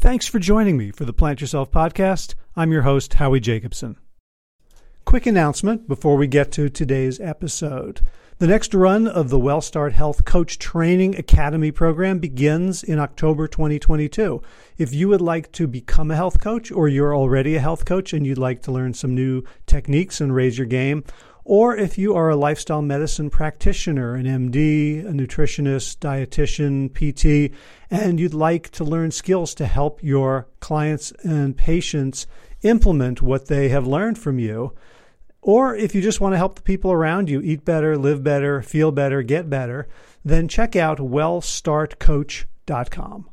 Thanks for joining me for the Plant Yourself podcast. I'm your host, Howie Jacobson. Quick announcement before we get to today's episode. The next run of the WellStart Health Coach Training Academy program begins in October 2022. If you would like to become a health coach or you're already a health coach and you'd like to learn some new techniques and raise your game, or if you are a lifestyle medicine practitioner, an MD, a nutritionist, dietitian, PT, and you'd like to learn skills to help your clients and patients implement what they have learned from you, or if you just want to help the people around you eat better, live better, feel better, get better, then check out wellstartcoach.com.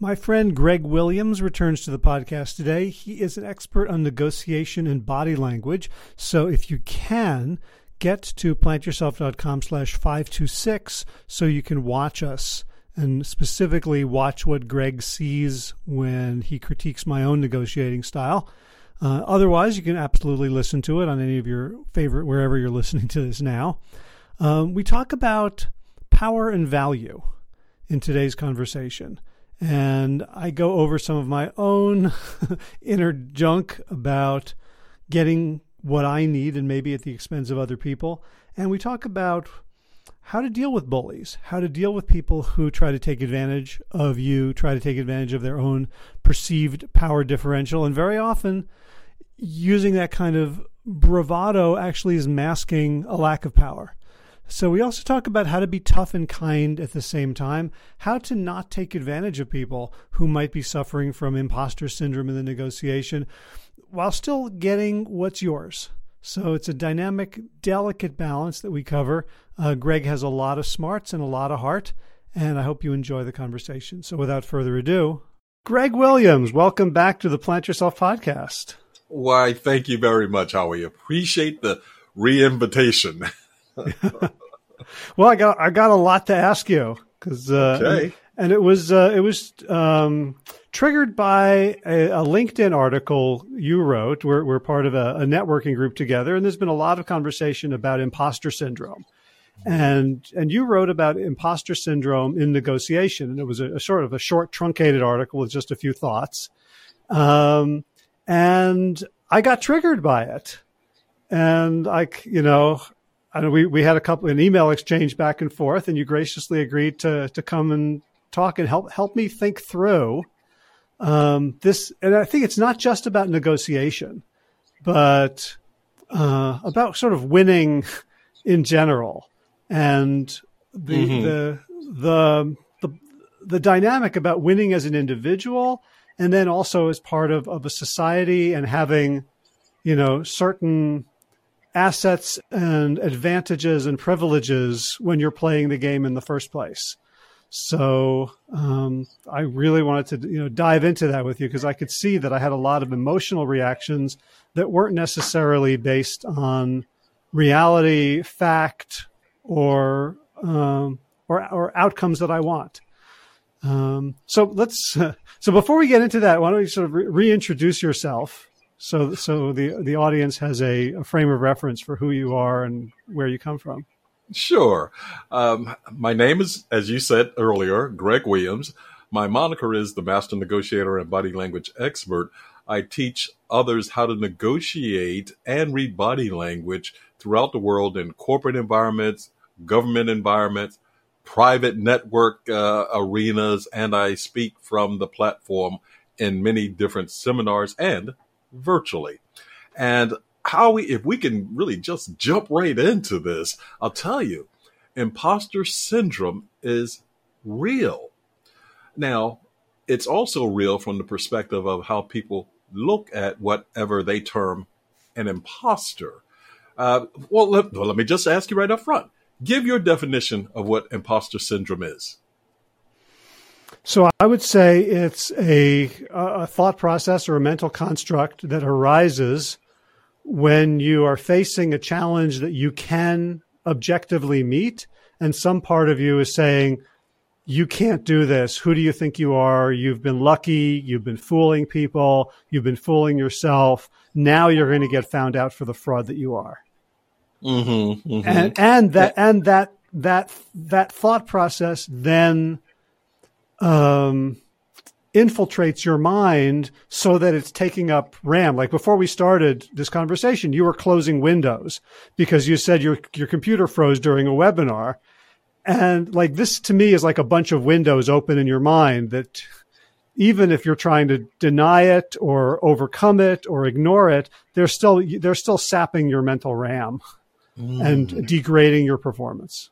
My friend Greg Williams returns to the podcast today. He is an expert on negotiation and body language. So if you can, get to plantyourself.com slash 526 so you can watch us and specifically watch what Greg sees when he critiques my own negotiating style. Uh, otherwise, you can absolutely listen to it on any of your favorite, wherever you're listening to this now. Um, we talk about power and value in today's conversation and I go over some of my own inner junk about getting what I need and maybe at the expense of other people. And we talk about how to deal with bullies, how to deal with people who try to take advantage of you, try to take advantage of their own perceived power differential. And very often, using that kind of bravado actually is masking a lack of power. So, we also talk about how to be tough and kind at the same time, how to not take advantage of people who might be suffering from imposter syndrome in the negotiation while still getting what's yours. So, it's a dynamic, delicate balance that we cover. Uh, Greg has a lot of smarts and a lot of heart, and I hope you enjoy the conversation. So, without further ado, Greg Williams, welcome back to the Plant Yourself podcast. Why, thank you very much, Howie. Appreciate the re-invitation. well, I got I got a lot to ask you because uh, okay. and, and, it was uh, it was um, triggered by a, a, LinkedIn article you wrote. We're we're part of a, a, networking group together, and there's been a lot of conversation about imposter syndrome. And and you wrote about imposter syndrome in negotiation, and it was a, a sort of a short, truncated article with just a few thoughts. Um, and I got triggered by it, and like you know, I know we, we had a couple an email exchange back and forth, and you graciously agreed to to come and talk and help help me think through um, this. And I think it's not just about negotiation, but uh, about sort of winning in general, and the mm-hmm. the the the the dynamic about winning as an individual, and then also as part of of a society and having you know certain assets and advantages and privileges when you're playing the game in the first place. So um, I really wanted to you know dive into that with you because I could see that I had a lot of emotional reactions that weren't necessarily based on reality, fact, or um, or, or outcomes that I want. Um, so let's. Uh, so before we get into that, why don't you sort of re- reintroduce yourself so so the the audience has a, a, frame of reference for who you are and where you come from. Sure. Um, my name is, as you said earlier, Greg Williams. My moniker is the Master Negotiator and Body Language Expert. I teach others how to negotiate and read body language throughout the world in corporate environments, government environments, private network uh, arenas, and I speak from the platform in many different seminars and virtually. And Howie, if we can really just jump right into this, I'll tell you, imposter syndrome is real. Now, it's also real from the perspective of how people look at whatever they term an imposter. Uh, well, let, well, let me just ask you right up front. Give your definition of what imposter syndrome is. So I would say it's a, a thought process or a mental construct that arises when you are facing a challenge that you can objectively meet, and some part of you is saying, you can't do this. Who do you think you are? You've been lucky. You've been fooling people. You've been fooling yourself. Now you're going to get found out for the fraud that you are. Mm-hmm, mm-hmm. And, and that, and that, that, that thought process then um, infiltrates your mind so that it's taking up RAM. Like before we started this conversation, you were closing windows because you said your your computer froze during a webinar. And like this to me is like a bunch of windows open in your mind that even if you're trying to deny it or overcome it or ignore it, they're still they're still sapping your mental RAM mm. and degrading your performance.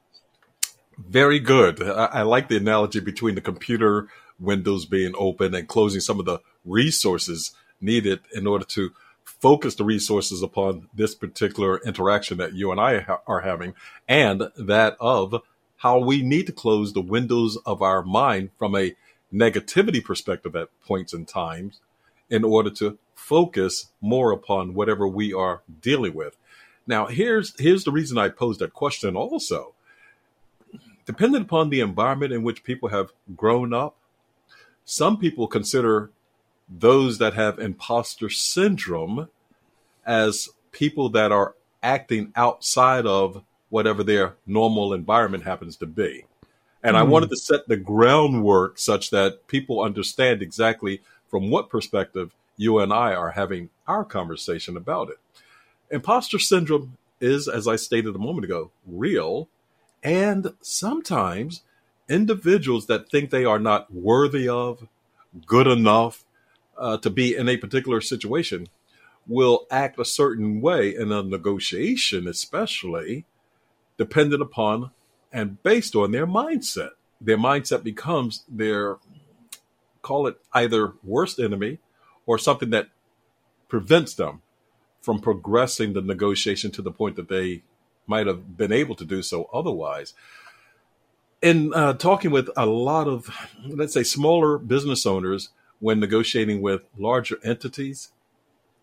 Very good. I, I like the analogy between the computer windows being open and closing some of the resources needed in order to focus the resources upon this particular interaction that you and I ha- are having and that of how we need to close the windows of our mind from a negativity perspective at points in times in order to focus more upon whatever we are dealing with. Now, here's here's the reason I posed that question also. Depending upon the environment in which people have grown up, some people consider those that have imposter syndrome as people that are acting outside of whatever their normal environment happens to be. And mm. I hmm. wanted to set the groundwork such that people understand exactly from what perspective you and I are having our conversation about it. Imposter syndrome is, as I stated a moment ago, real. And sometimes individuals that think they are not worthy of, good enough uh, to be in a particular situation will act a certain way in a negotiation, especially dependent upon and based on their mindset. Their mindset becomes their, call it either worst enemy or something that prevents them from progressing the negotiation to the point that they might have been able to do so otherwise in uh, talking with a lot of, let's say, smaller business owners when negotiating with larger entities,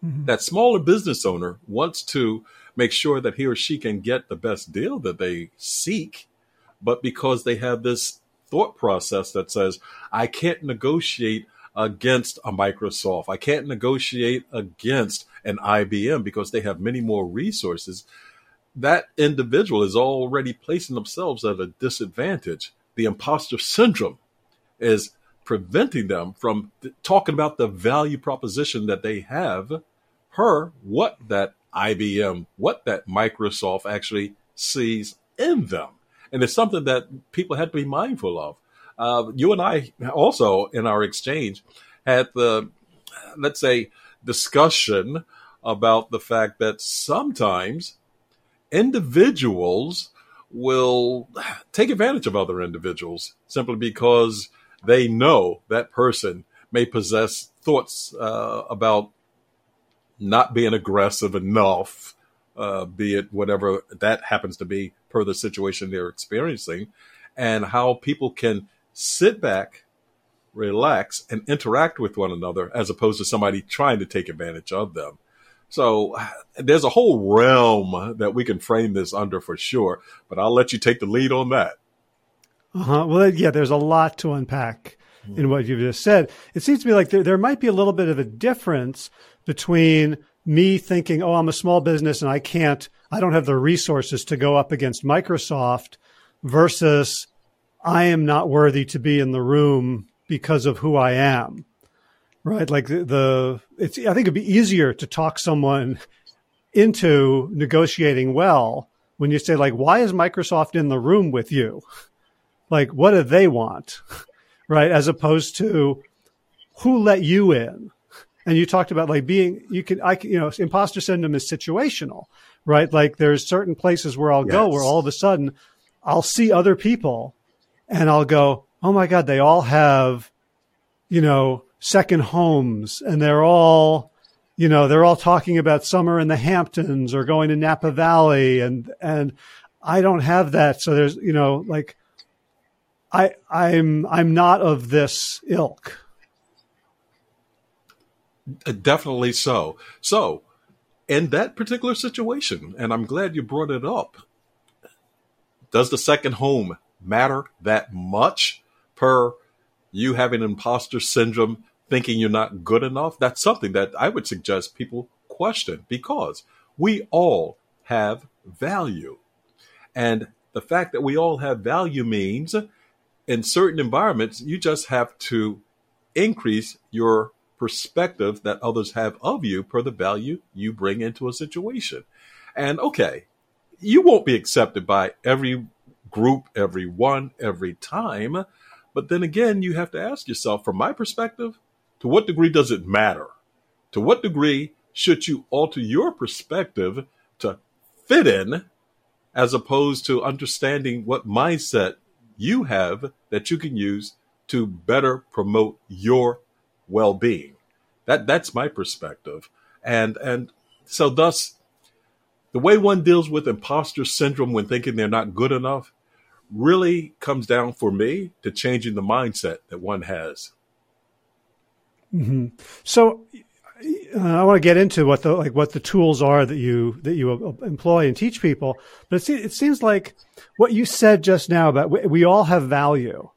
mm-hmm. that smaller business owner wants to make sure that he or she can get the best deal that they seek. But because they have this thought process that says, I can't negotiate against a Microsoft, I can't negotiate against an IBM because they have many more resources that individual is already placing themselves at a disadvantage. The imposter syndrome is preventing them from th- talking about the value proposition that they have per what that IBM, what that Microsoft actually sees in them. And it's something that people had to be mindful of. Uh, you and I also, in our exchange, had the, let's say, discussion about the fact that sometimes individuals will take advantage of other individuals simply because they know that person may possess thoughts uh, about not being aggressive enough, uh, be it whatever that happens to be per the situation they're experiencing, and how people can sit back, relax, and interact with one another as opposed to somebody trying to take advantage of them. So there's a whole realm that we can frame this under for sure, but I'll let you take the lead on that. Uh-huh. Well, yeah, there's a lot to unpack mm-hmm. in what you've just said. It seems to me like there, there might be a little bit of a difference between me thinking, oh, I'm a small business and I can't, I don't have the resources to go up against Microsoft versus I am not worthy to be in the room because of who I am. Right. Like the, the, it's, I think it'd be easier to talk someone into negotiating well when you say, like, why is Microsoft in the room with you? Like, what do they want? Right. As opposed to who let you in? And you talked about like being, you can, I, you know, imposter syndrome is situational, right? Like there's certain places where I'll yes. go where all of a sudden I'll see other people and I'll go, oh my God, they all have, you know, second homes and they're all you know they're all talking about summer in the hamptons or going to napa valley and and i don't have that. So there's you know like i i'm i'm not of this ilk. Uh, definitely so. So in that particular situation and i'm glad you brought it up does the second home matter that much per you having imposter syndrome thinking you're not good enough, that's something that I would suggest people question because we all have value. And the fact that we all have value means in certain environments, you just have to increase your perspective that others have of you per the value you bring into a situation. And okay, you won't be accepted by every group, every one, every time. But then again, you have to ask yourself, from my perspective, to what degree does it matter? To what degree should you alter your perspective to fit in as opposed to understanding what mindset you have that you can use to better promote your well-being. That that's my perspective. And and so thus the way one deals with imposter syndrome when thinking they're not good enough really comes down for me to changing the mindset that one has. Mm-hmm. So uh, I want to get into what the like what the tools are that you that you employ and teach people, but it, it seems like what you said just now about we, we all have value,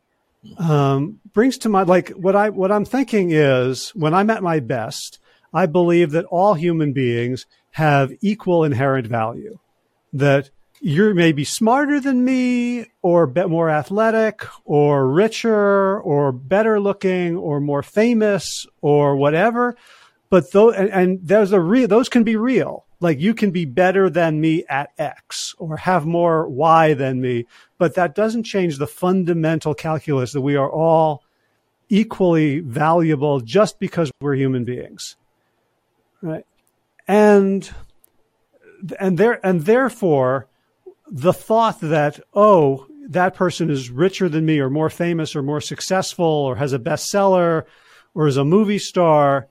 um, brings to mind like what I what I'm thinking is when I'm at my best, I believe that all human beings have equal inherent value. That you may be smarter than me, or bit more athletic, or richer, or better looking, or more famous, or whatever. But those and, and there's a real those can be real like you can be better than me at X or have more Y than me, but that doesn't change the fundamental calculus that we are all equally valuable just because we're human beings. Right. And, and there, and therefore the thought that, oh, that person is richer than me or more famous or more successful or has a bestseller or is a movie star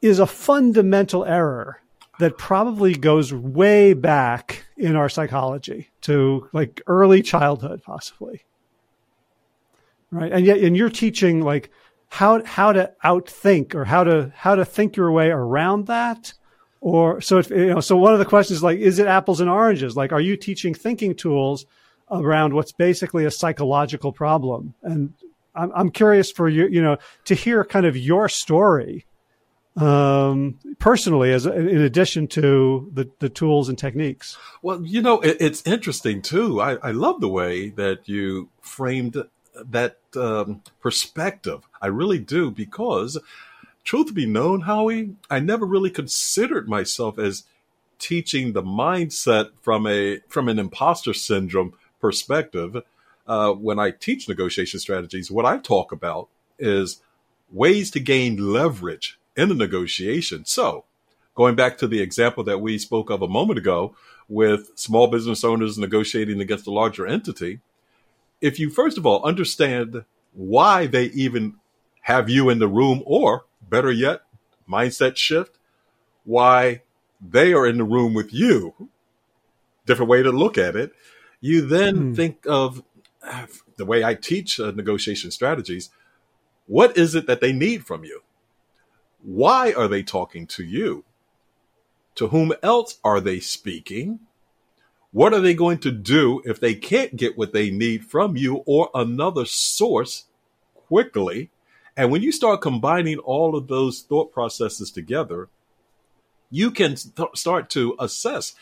is a fundamental error that probably goes way back in our psychology to like early childhood, possibly. Right. And yet, and you're teaching like how, how to outthink or how to, how to think your way around that. Or so if, you know, so one of the questions is like, is it apples and oranges? Like, are you teaching thinking tools around what's basically a psychological problem? And I'm, I'm curious for you, you know, to hear kind of your story um, personally, as in addition to the, the tools and techniques. Well, you know, it, it's interesting too. I, I love the way that you framed that um, perspective. I really do because, truth be known, Howie, I never really considered myself as teaching the mindset from a from an imposter syndrome perspective. Uh, when I teach negotiation strategies, what I talk about is ways to gain leverage in a negotiation. So, going back to the example that we spoke of a moment ago with small business owners negotiating against a larger entity, if you first of all understand why they even have you in the room, or better yet, mindset shift, why they are in the room with you, different way to look at it, you then mm. think of the way I teach uh, negotiation strategies. What is it that they need from you? Why are they talking to you? To whom else are they speaking? What are they going to do if they can't get what they need from you or another source quickly? And when you start combining all of those thought processes together, you can th- start to assess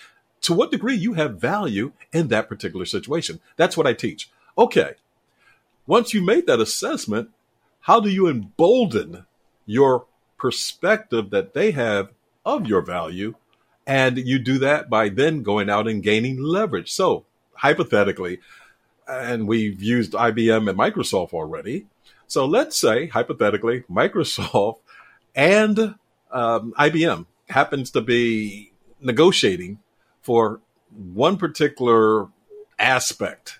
to what degree you have value in that particular situation. That's what I teach. Okay. Once you made that assessment, how do you embolden your perspective that they have of your value. And you do that by then going out and gaining leverage. So, hypothetically, and we've used IBM and Microsoft already. So, let's say, hypothetically, Microsoft and um, IBM happens to be negotiating for one particular aspect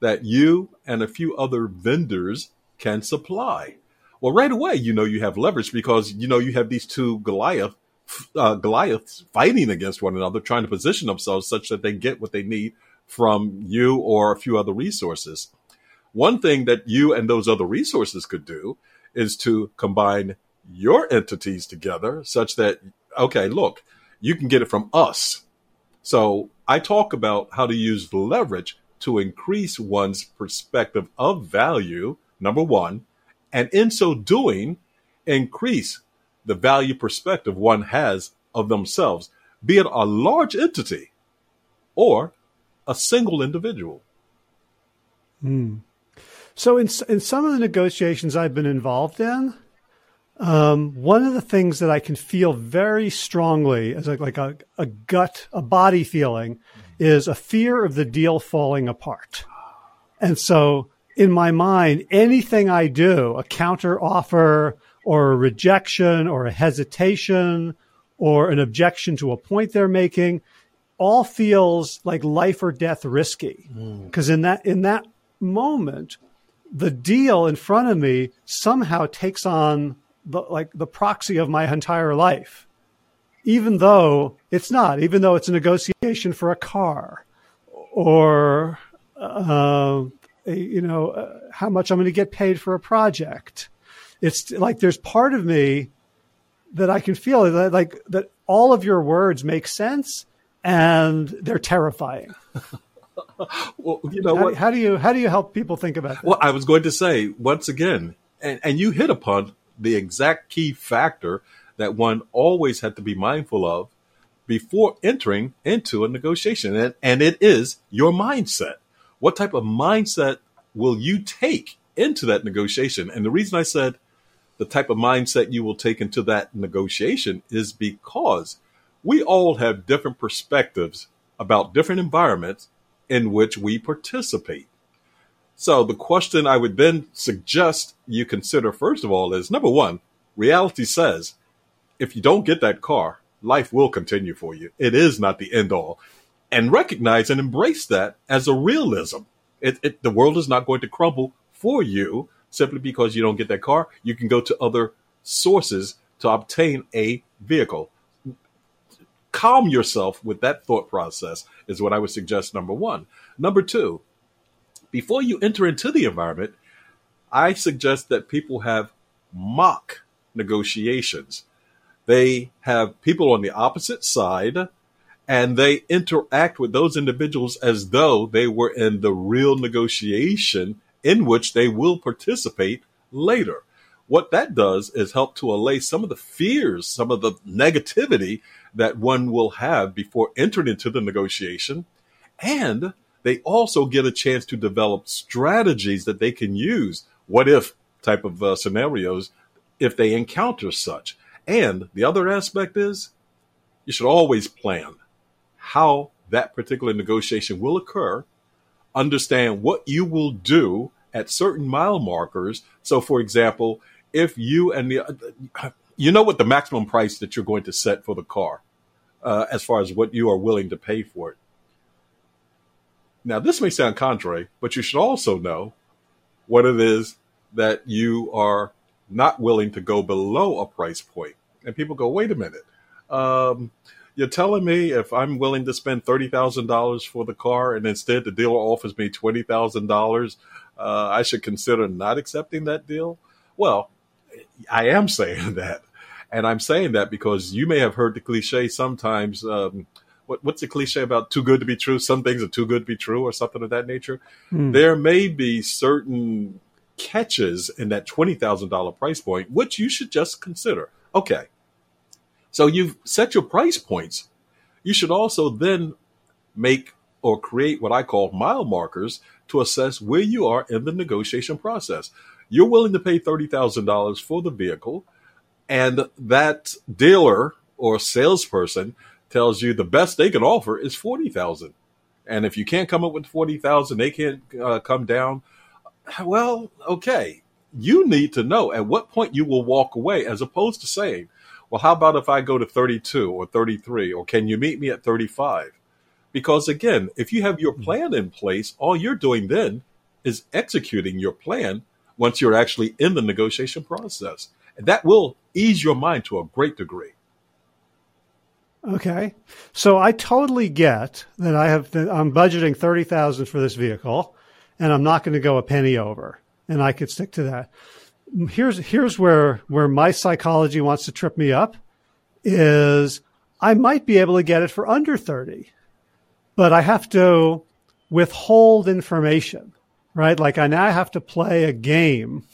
that you and a few other vendors can supply. Well, right away, you know you have leverage because you know you have these two Goliath uh, Goliaths fighting against one another, trying to position themselves such that they get what they need from you or a few other resources. One thing that you and those other resources could do is to combine your entities together such that, okay, look, you can get it from us. So I talk about how to use leverage to increase one's perspective of value, number one, and in so doing, increase the value perspective one has of themselves, be it a large entity or a single individual. Mm. So in in some of the negotiations I've been involved in, um, one of the things that I can feel very strongly as like, like a, a gut, a body feeling, is a fear of the deal falling apart. And so in my mind, anything I do, a counter offer or a rejection or a hesitation or an objection to a point they're making, all feels like life or death risky. Because mm. in that in that moment, the deal in front of me somehow takes on the like the proxy of my entire life, even though it's not. Even though it's a negotiation for a car, or uh, a, you know uh, how much I'm going to get paid for a project. It's like there's part of me that I can feel that like that all of your words make sense and they're terrifying. well, you know how, what? How do you how do you help people think about that? Well, I was going to say once again, and, and you hit upon the exact key factor that one always had to be mindful of before entering into a negotiation, and, and it is your mindset. What type of mindset will you take into that negotiation? And the reason I said the type of mindset you will take into that negotiation is because we all have different perspectives about different environments in which we participate. So the question I would then suggest you consider first of all is number one, reality says if you don't get that car, life will continue for you. It is not the end all. And recognize and embrace that as a realism. It, it, the world is not going to crumble for you simply because you don't get that car. You can go to other sources to obtain a vehicle. Calm yourself with that thought process is what I would suggest. Number one. Number two, before you enter into the environment, I suggest that people have mock negotiations. They have people on the opposite side and they interact with those individuals as though they were in the real negotiation in which they will participate later. What that does is help to allay some of the fears, some of the negativity that one will have before entering into the negotiation. And they also get a chance to develop strategies that they can use. What if type of uh, scenarios if they encounter such. And the other aspect is you should always plan how that particular negotiation will occur, understand what you will do at certain mile markers. So, for example, if you and the you know what the maximum price that you're going to set for the car, uh, as far as what you are willing to pay for it. Now, this may sound contrary, but you should also know what it is that you are not willing to go below a price point. And people go, wait a minute. Um, you're telling me if I'm willing to spend $30,000 for the car and instead the dealer offers me $20,000, uh, I should consider not accepting that deal? Well, I am saying that. And I'm saying that because you may have heard the cliche sometimes um, what, what's the cliche about too good to be true? Some things are too good to be true, or something of that nature. Mm. There may be certain catches in that twenty thousand dollar price point, which you should just consider. Okay, so you've set your price points. You should also then make or create what I call mile markers to assess where you are in the negotiation process. You're willing to pay $30,000 for the vehicle, and that dealer or salesperson tells you the best they can offer is 40,000. And if you can't come up with 40,000, they can't uh, come down. Well, okay. You need to know at what point you will walk away as opposed to saying, well, how about if I go to 32 or 33 or can you meet me at 35? Because again, if you have your hmm. plan in place, all you're doing then is executing your plan once you're actually in the negotiation process. And that will ease your mind to a great degree. Okay. So I totally get that I have that I'm budgeting 30,000 for this vehicle and I'm not going to go a penny over and I could stick to that. Here's here's where where my psychology wants to trip me up is I might be able to get it for under 30. But I have to withhold information, right? Like I now have to play a game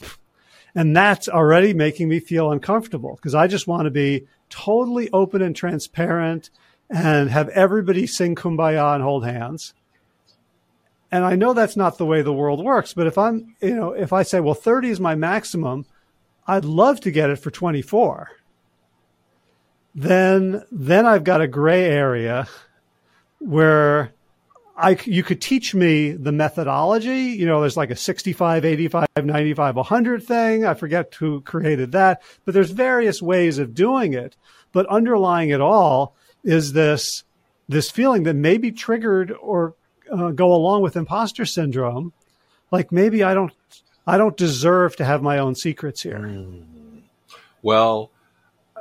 and that's already making me feel uncomfortable because I just want to be totally open and transparent and have everybody sing kumbaya and hold hands. And I know that's not the way the world works, but if I'm, you know, if I say, well, 30 is my maximum, I'd love to get it for 24. Then, then I've got a gray area where I, you could teach me the methodology. You know, there's like a 65, 85, 95, 100 thing. I forget who created that, but there's various ways of doing it. But underlying it all is this, this feeling that may be triggered or uh, go along with imposter syndrome. Like maybe I don't, I don't deserve to have my own secrets here. Mm. Well,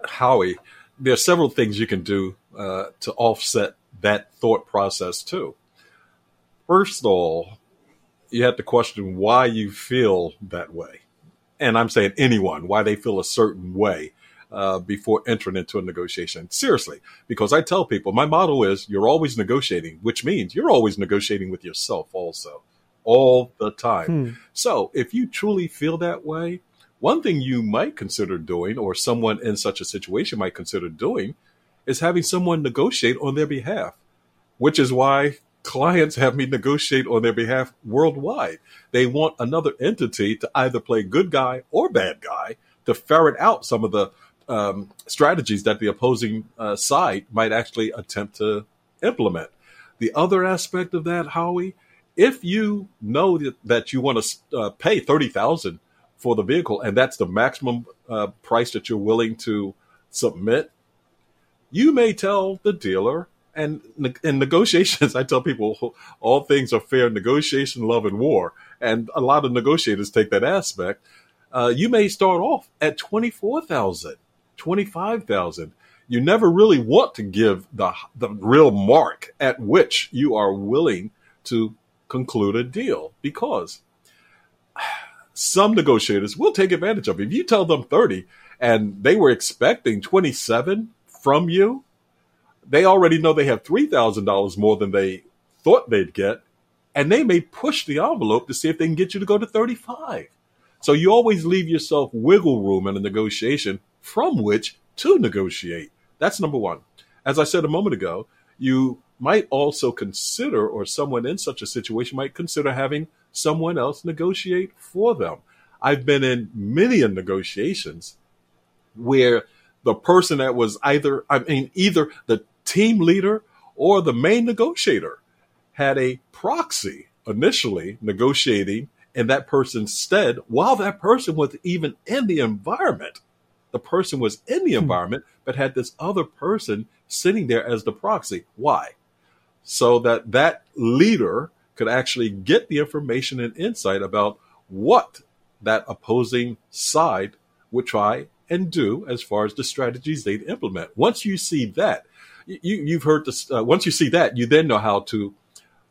Howie, there are several things you can do uh, to offset that thought process too. First of all, you have to question why you feel that way. And I'm saying anyone, why they feel a certain way uh, before entering into a negotiation. Seriously, because I tell people my motto is you're always negotiating, which means you're always negotiating with yourself also, all the time. Hmm. So if you truly feel that way, one thing you might consider doing, or someone in such a situation might consider doing, is having someone negotiate on their behalf, which is why clients have me negotiate on their behalf worldwide. They want another entity to either play good guy or bad guy to ferret out some of the um, strategies that the opposing uh, side might actually attempt to implement. The other aspect of that, Howie, if you know that, you want to uh, pay thirty thousand for the vehicle, and that's the maximum uh, price that you're willing to submit, you may tell the dealer. And in negotiations, I tell people all things are fair negotiation, love, and war. And a lot of negotiators take that aspect. Uh, you may start off at twenty four thousand 25,000. You never really want to give the, the real mark at which you are willing to conclude a deal because some negotiators will take advantage of it. If you tell them 30 and they were expecting 27 from you, they already know they have $3,000 more than they thought they'd get. And they may push the envelope to see if they can get you to go to 35. So you always leave yourself wiggle room in a negotiation from which to negotiate. That's number one. As I said a moment ago, you might also consider, or someone in such a situation might consider having someone else negotiate for them. I've been in many negotiations where the person that was either, I mean, either the team leader or the main negotiator had a proxy initially negotiating in that person's stead while that person was even in the environment the person was in the hmm. environment, but had this other person sitting there as the proxy. Why? So that that leader could actually get the information and insight about what that opposing side would try and do as far as the strategies they'd implement. Once you see that, you, have heard this. Uh, once you see that, you then know how to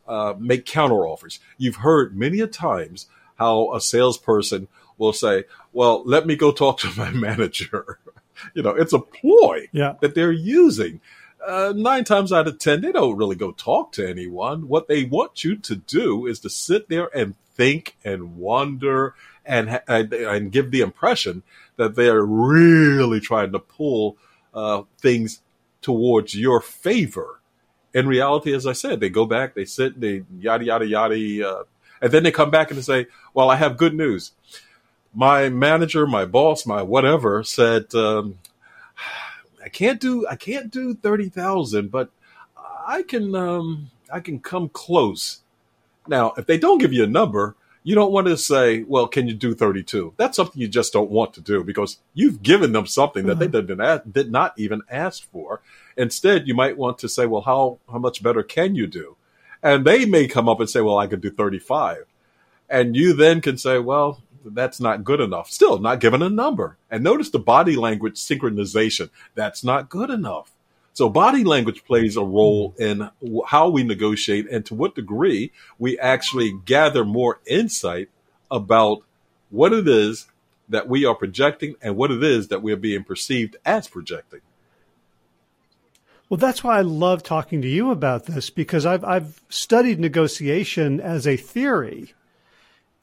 uh, make counter offers. You've heard many a times how a salesperson will say, well, let me go talk to my manager. you know, it's a ploy yeah. that they're using. Uh, nine times out of 10, they don't really go talk to anyone. What they want you to do is to sit there and think and wonder and, and, and give the impression that they're really trying to pull uh, things towards your favor. In reality, as I said, they go back, they sit, they yada, yada, yada, uh, and then they come back and they say, well, I have good news my manager, my boss, my whatever said, um, I can't do, I can't do 30,000, but I can, um, I can come close. Now, if they don't give you a number, you don't want to say, well, can you do 32? That's something you just don't want to do because you've given them something that mm-hmm. they did not, did not even ask for. Instead, you might want to say, well, how, how much better can you do? And they may come up and say, well, I can do 35. And you then can say, well, that's not good enough. Still not given a number. And notice the body language synchronization. That's not good enough. So body language plays a role in how we negotiate and to what degree we actually gather more insight about what it is that we are projecting and what it is that we are being perceived as projecting. Well, that's why I love talking to you about this because I've I've studied negotiation as a theory.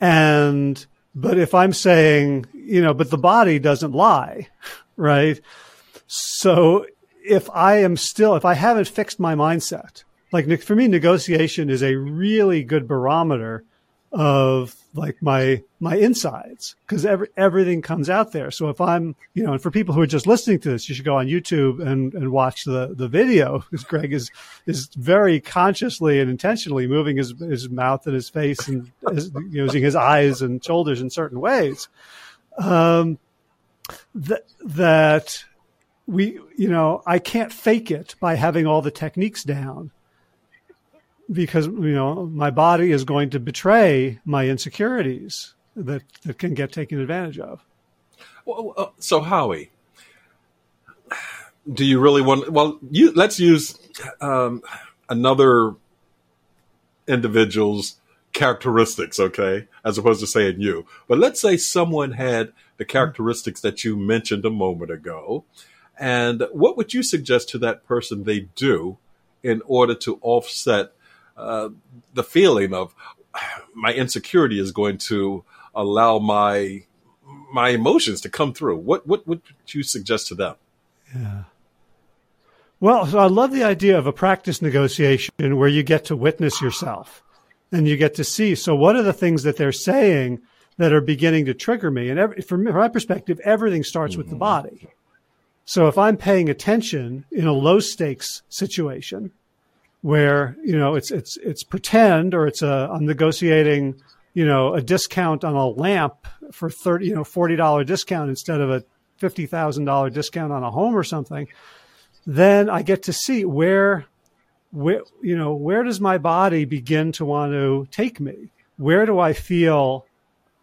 And but if I'm saying, you know, but the body doesn't lie, right? So if I am still, if I haven't fixed my mindset like for me, negotiation is a really good barometer of like my my insides because every, everything comes out there. So if I'm, you know, and for people who are just listening to this, you should go on YouTube and, and watch the the video because Greg is is very consciously and intentionally moving his his mouth and his face and his, using his eyes and shoulders in certain ways. Um, that that we, you know, I can't fake it by having all the techniques down because you know my body is going to betray my insecurities that that can get taken advantage of. Well, uh, so Howie, do you really want? Well, you let's use um, another individual's characteristics, okay, as opposed to saying you. But let's say someone had the characteristics that you mentioned a moment ago, and what would you suggest to that person they do in order to offset uh, the feeling of my insecurity is going to allow my my emotions to come through. What what would you suggest to them? Yeah. Well, so I love the idea of a practice negotiation where you get to witness yourself and you get to see. So, what are the things that they're saying that are beginning to trigger me? And every, from my perspective, everything starts mm-hmm. with the mm-hmm. body. So, if I'm paying attention in a low stakes situation, where you know it's it's it's pretend or it's a I'm negotiating you know a discount on a lamp for thirty you know forty dollar discount instead of a fifty thousand dollar discount on a home or something, then I get to see where where you know where does my body begin to want to take me? Where do I feel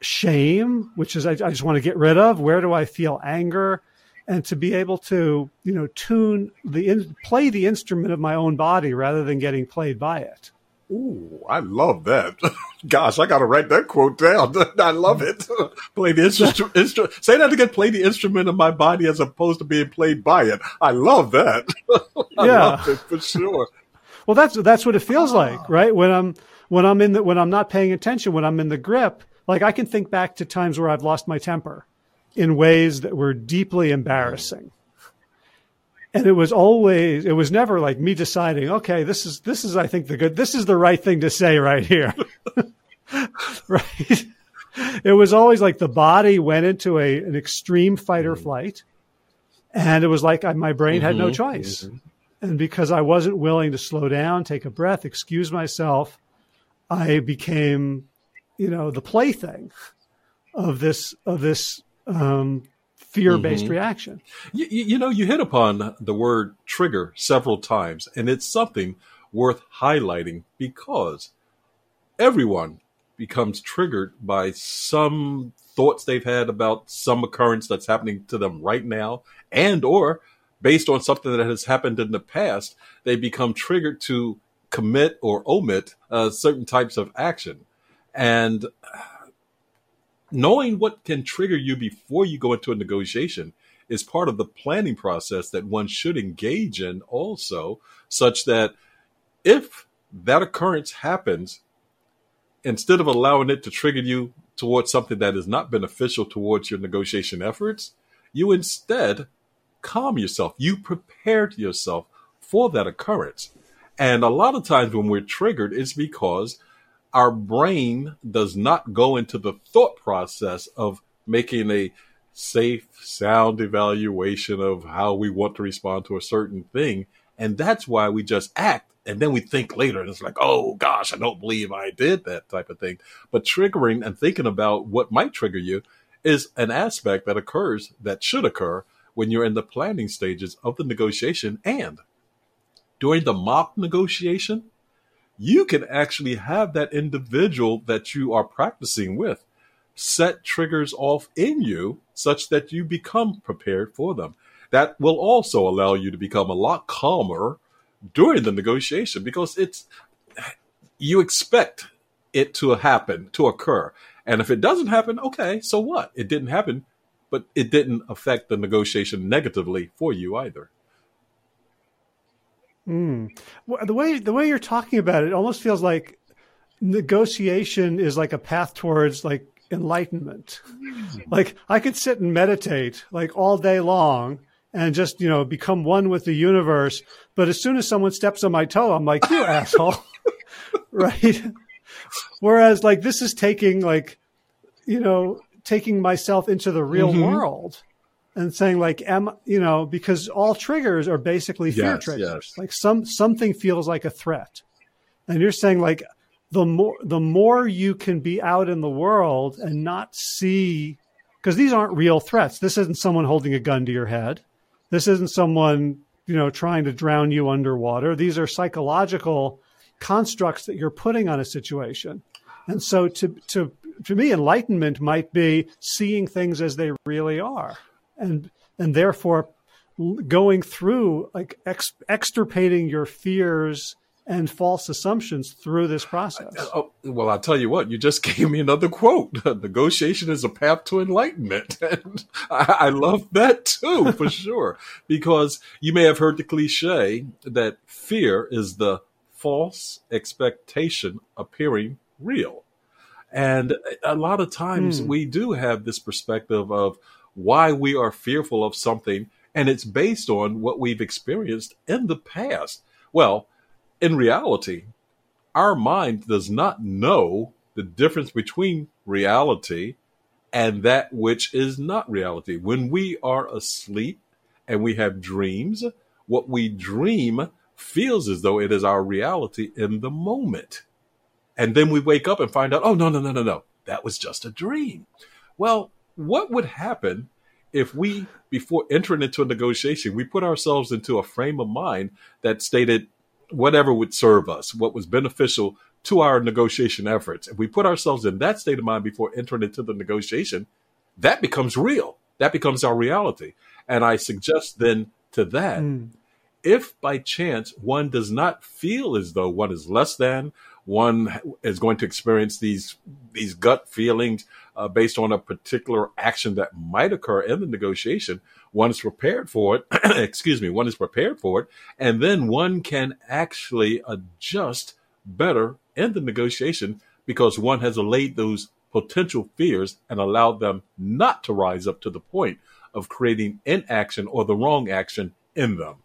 shame, which is I, I just want to get rid of? Where do I feel anger? And to be able to you know tune the in, play the instrument of my own body rather than getting played by it. Ooh, I love that. Gosh, I got to write that quote down. I love it. play the instrument. Instru- say that again. Play the instrument of my body as opposed to being played by it. I love that. I yeah, love it for sure. well, that's that's what it feels ah. like, right? When I'm when I'm in the when I'm not paying attention, when I'm in the grip. Like I can think back to times where I've lost my temper in ways that were deeply embarrassing. And it was always, it was never like me deciding, okay, this is, this is, I think the good, this is the right thing to say right here. right. It was always like the body went into a, an extreme fight or flight. And it was like I, my brain mm-hmm. had no mm-hmm. choice. Mm-hmm. And because I wasn't willing to slow down, take a breath, excuse myself, I became, you know, the plaything of this, of this um, fear-based mm-hmm. reaction. You, you, know, you hit upon the word trigger several times, and it's something worth highlighting because everyone becomes triggered by some thoughts they've had about some occurrence that's happening to them right now, and or based on something that has happened in the past, they become triggered to commit or omit uh, certain types of action. And knowing what can trigger you before you go into a negotiation is part of the planning process that one should engage in also, such that if that occurrence happens, instead of allowing it to trigger you towards something that is not beneficial towards your negotiation efforts, you instead calm yourself. You prepared yourself for that occurrence. And a lot of times when we're triggered, it's because our brain does not go into the thought process of making a safe, sound evaluation of how we want to respond to a certain thing. And that's why we just act. And then we think later, and it's like, oh gosh, I don't believe I did that type of thing. But triggering and thinking about what might trigger you is an aspect that occurs that should occur when you're in the planning stages of the negotiation and during the mock negotiation you can actually have that individual that you are practicing with set triggers off in you such that you become prepared for them. That will also allow you to become a lot calmer during the negotiation because it's you expect it to happen, to occur. And if it doesn't happen, okay, so what? It didn't happen, but it didn't affect the negotiation negatively for you either. Mm. Well, the way the way you're talking about it almost feels like negotiation is like a path towards like enlightenment. Like I could sit and meditate like all day long and just, you know, become one with the universe. But as soon as someone steps on my toe, I'm like, you asshole. right. Whereas like this is taking like, you know, taking myself into the real mm-hmm. world and saying like, am, you know, because all triggers are basically fear yes, triggers. Yes. Like some, something feels like a threat. And you're saying like, the more the more you can be out in the world and not see because these aren't real threats. This isn't someone holding a gun to your head. This isn't someone, you know, trying to drown you underwater. These are psychological constructs that you're putting on a situation. And so to to to me enlightenment might be seeing things as they really are and and therefore going through like ex, extirpating your fears and false assumptions through this process. Oh, well, I'll tell you what, you just gave me another quote. Negotiation is a path to enlightenment. And I, I love that too, for sure, because you may have heard the cliche that fear is the false expectation appearing real. And a lot of times mm. we do have this perspective of why we are fearful of something, and it's based on what we've experienced in the past. Well, in reality, our mind does not know the difference between reality and that which is not reality. When we are asleep and we have dreams, what we dream feels as though it is our reality in the moment. And then we wake up and find out, oh, no, no, no, no, no, that was just a dream. Well, what would happen if we, before entering into a negotiation, we put ourselves into a frame of mind that stated, whatever would serve us, what was beneficial to our negotiation efforts. If we put ourselves in that state of mind before entering into the negotiation, that becomes real. That becomes our reality. And I suggest then to that, mm. if by chance one does not feel as though one is less than, one is going to experience these these gut feelings uh, based on a particular action that might occur in the negotiation, one is prepared for it. excuse me, one is prepared for it, and then one can actually adjust better in the negotiation because one has allayed those potential fears and allowed them not to rise up to the point of creating inaction or the wrong action in them.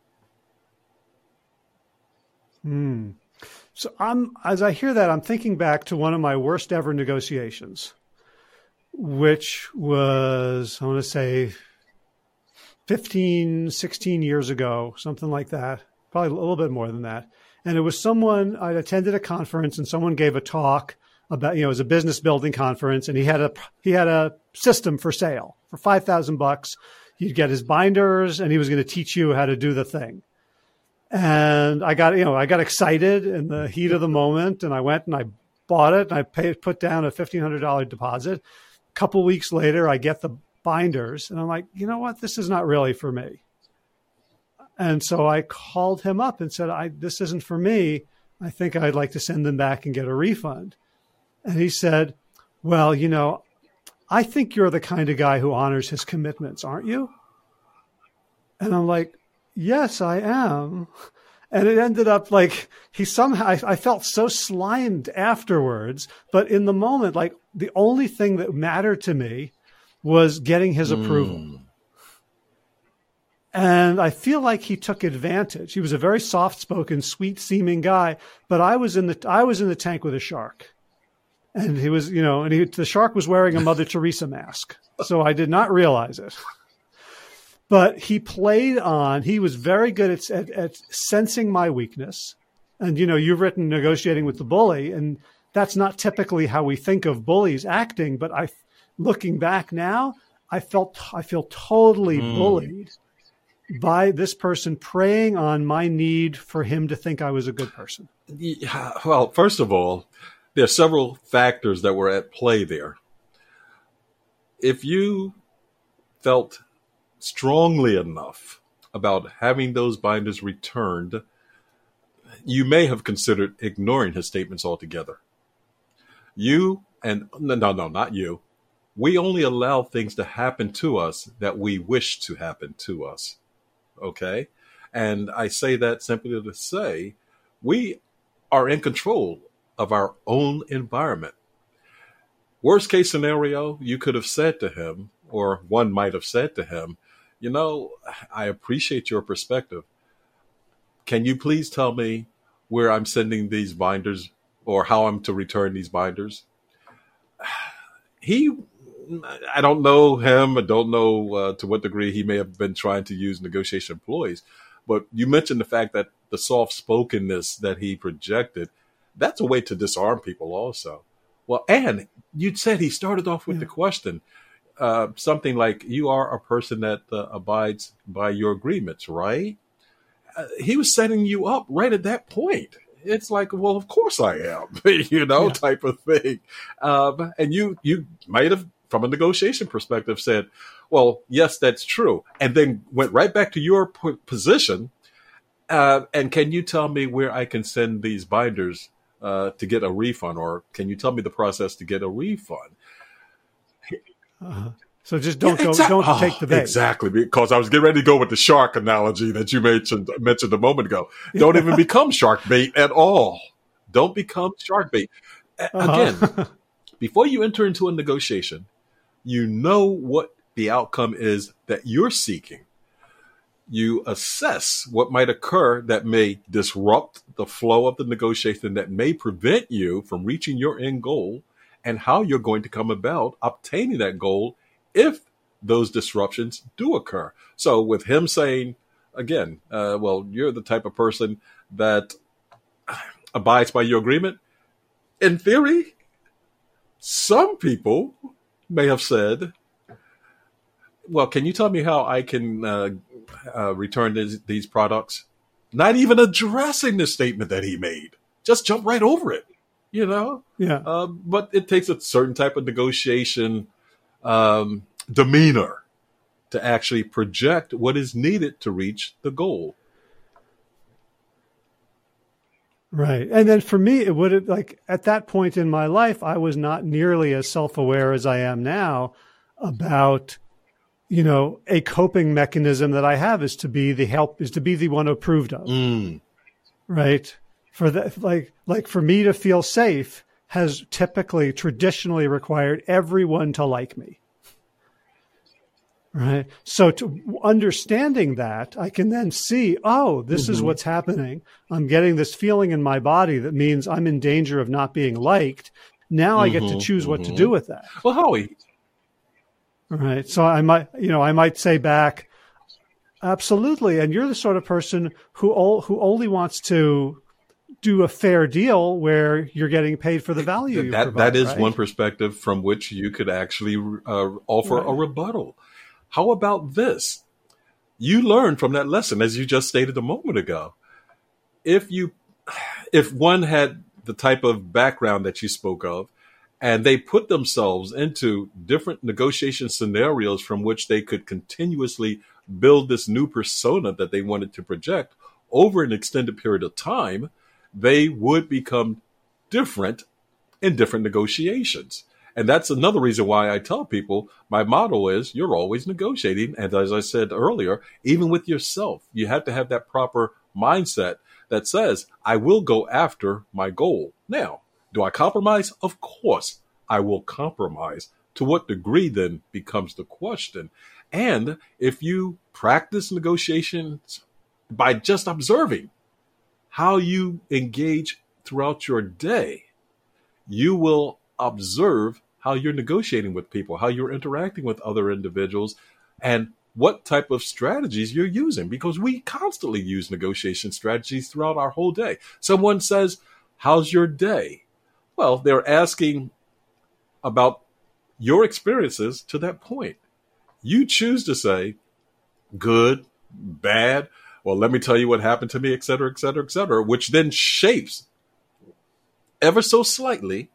Hmm. So I'm as I hear that, I'm thinking back to one of my worst ever negotiations, which was I want to say 15, 16 years ago, something like that, probably a little bit more than that. And it was someone, I'd attended a conference and someone gave a talk about, you know, it was a business building conference and he had a, he had a system for sale for 5,000 bucks. He'd get his binders and he was going to teach you how to do the thing. And I got, you know, I got excited in the heat of the moment and I went and I bought it and I paid, put down a $1,500 deposit. A couple weeks later, I get the binders. And I'm like, you know what? This is not really for me. And so I called him up and said, I, this isn't for me. I think I'd like to send them back and get a refund. And he said, well, you know, I think you're the kind of guy who honors his commitments, aren't you? And I'm like, yes, I am. And it ended up like he somehow, I, I, felt so slimed afterwards. But in the moment, like the only thing that mattered to me was getting his approval. Mm. And I feel like he took advantage. He was a very soft-spoken, sweet-seeming guy, but I was in the I was in the tank with a shark, and he was, you know, and he, the shark was wearing a Mother Teresa mask, so I did not realize it. But he played on. He was very good at, at, at sensing my weakness, and you know, you've written negotiating with the bully, and that's not typically how we think of bullies acting, but I looking back now, I felt I feel totally mm. bullied by this person preying on my need for him to think I was a good person. Yeah, well, first of all, there are several factors that were at play there. If you felt strongly enough about having those binders returned, you may have considered ignoring his statements altogether. You and no, no, no, not you we only allow things to happen to us that we wish to happen to us. Okay. And I say that simply to say we are in control of our own environment. Worst case scenario, you could have said to him, or one might have said to him, you know, I appreciate your perspective. Can you please tell me where I'm sending these binders or how I'm to return these binders? He, I don't know him. I don't know uh, to what degree he may have been trying to use negotiation employees. But you mentioned the fact that the soft spokenness that he projected, that's a way to disarm people also. Well, and you said he started off with yeah. the question, uh, something like, you are a person that uh, abides by your agreements, right? Uh, he was setting you up right at that point. It's like, well, of course I am, you know, yeah. type of thing. Um, and you, you might have, from a negotiation perspective, said, well, yes, that's true. And then went right back to your p- position. Uh, and can you tell me where I can send these binders uh, to get a refund, or can you tell me the process to get a refund? Uh-huh. So just don't yeah, exactly. go, don't oh, take the bait. Exactly, because I was getting ready to go with the shark analogy that you mentioned mentioned a moment ago. Don't even become shark bait at all. Don't become shark bait. Uh-huh. Again, before you enter into a negotiation, you know what the outcome is that you're seeking. You assess what might occur that may disrupt the flow of the negotiation that may prevent you from reaching your end goal and how you're going to come about obtaining that goal if those disruptions do occur. So, with him saying, again, uh, well, you're the type of person that abides by your agreement, in theory, some people may have said, well, can you tell me how I can uh, uh, return these, these products? Not even addressing the statement that he made, just jump right over it you know? Yeah. Uh, but it takes a certain type of negotiation um, demeanor to actually project what is needed to reach the goal. Right. And then for me, it would have, like, at that point in my life, I was not nearly as self aware as I am now about, you know, a coping mechanism that I have is to be the help, is to be the one approved of. Mm. Right for that like like for me to feel safe has typically traditionally required everyone to like me right so to understanding that i can then see oh this mm-hmm. is what's happening i'm getting this feeling in my body that means i'm in danger of not being liked now mm-hmm. i get to mm-hmm. choose what mm-hmm. to do with that well howie right so i might you know i might say back absolutely and you're the sort of person who who only wants to do a fair deal where you're getting paid for the value. That provide, that is right? one perspective from which you could actually uh, offer right. a rebuttal. How about this? You learn from that lesson, as you just stated a moment ago. If you, if one had the type of background that you spoke of, and they put themselves into different negotiation scenarios from which they could continuously build this new persona that they wanted to project over an extended period of time, they would become different in different negotiations. And that's another reason why I tell people my motto is you're always negotiating. And as I said earlier, even with yourself, you have to have that proper mindset that says, I will go after my goal. Now, do I compromise? Of course, I will compromise. To what degree then becomes the question. And if you practice negotiations by just observing, how you engage throughout your day, you will observe how you're negotiating with people, how you're interacting with other individuals, and what type of strategies you're using because we constantly use negotiation strategies throughout our whole day. Someone says, How's your day? Well, they're asking about your experiences to that point. You choose to say, Good, bad, well, let me tell you what happened to me, et cetera, et cetera, et cetera, which then shapes ever so slightly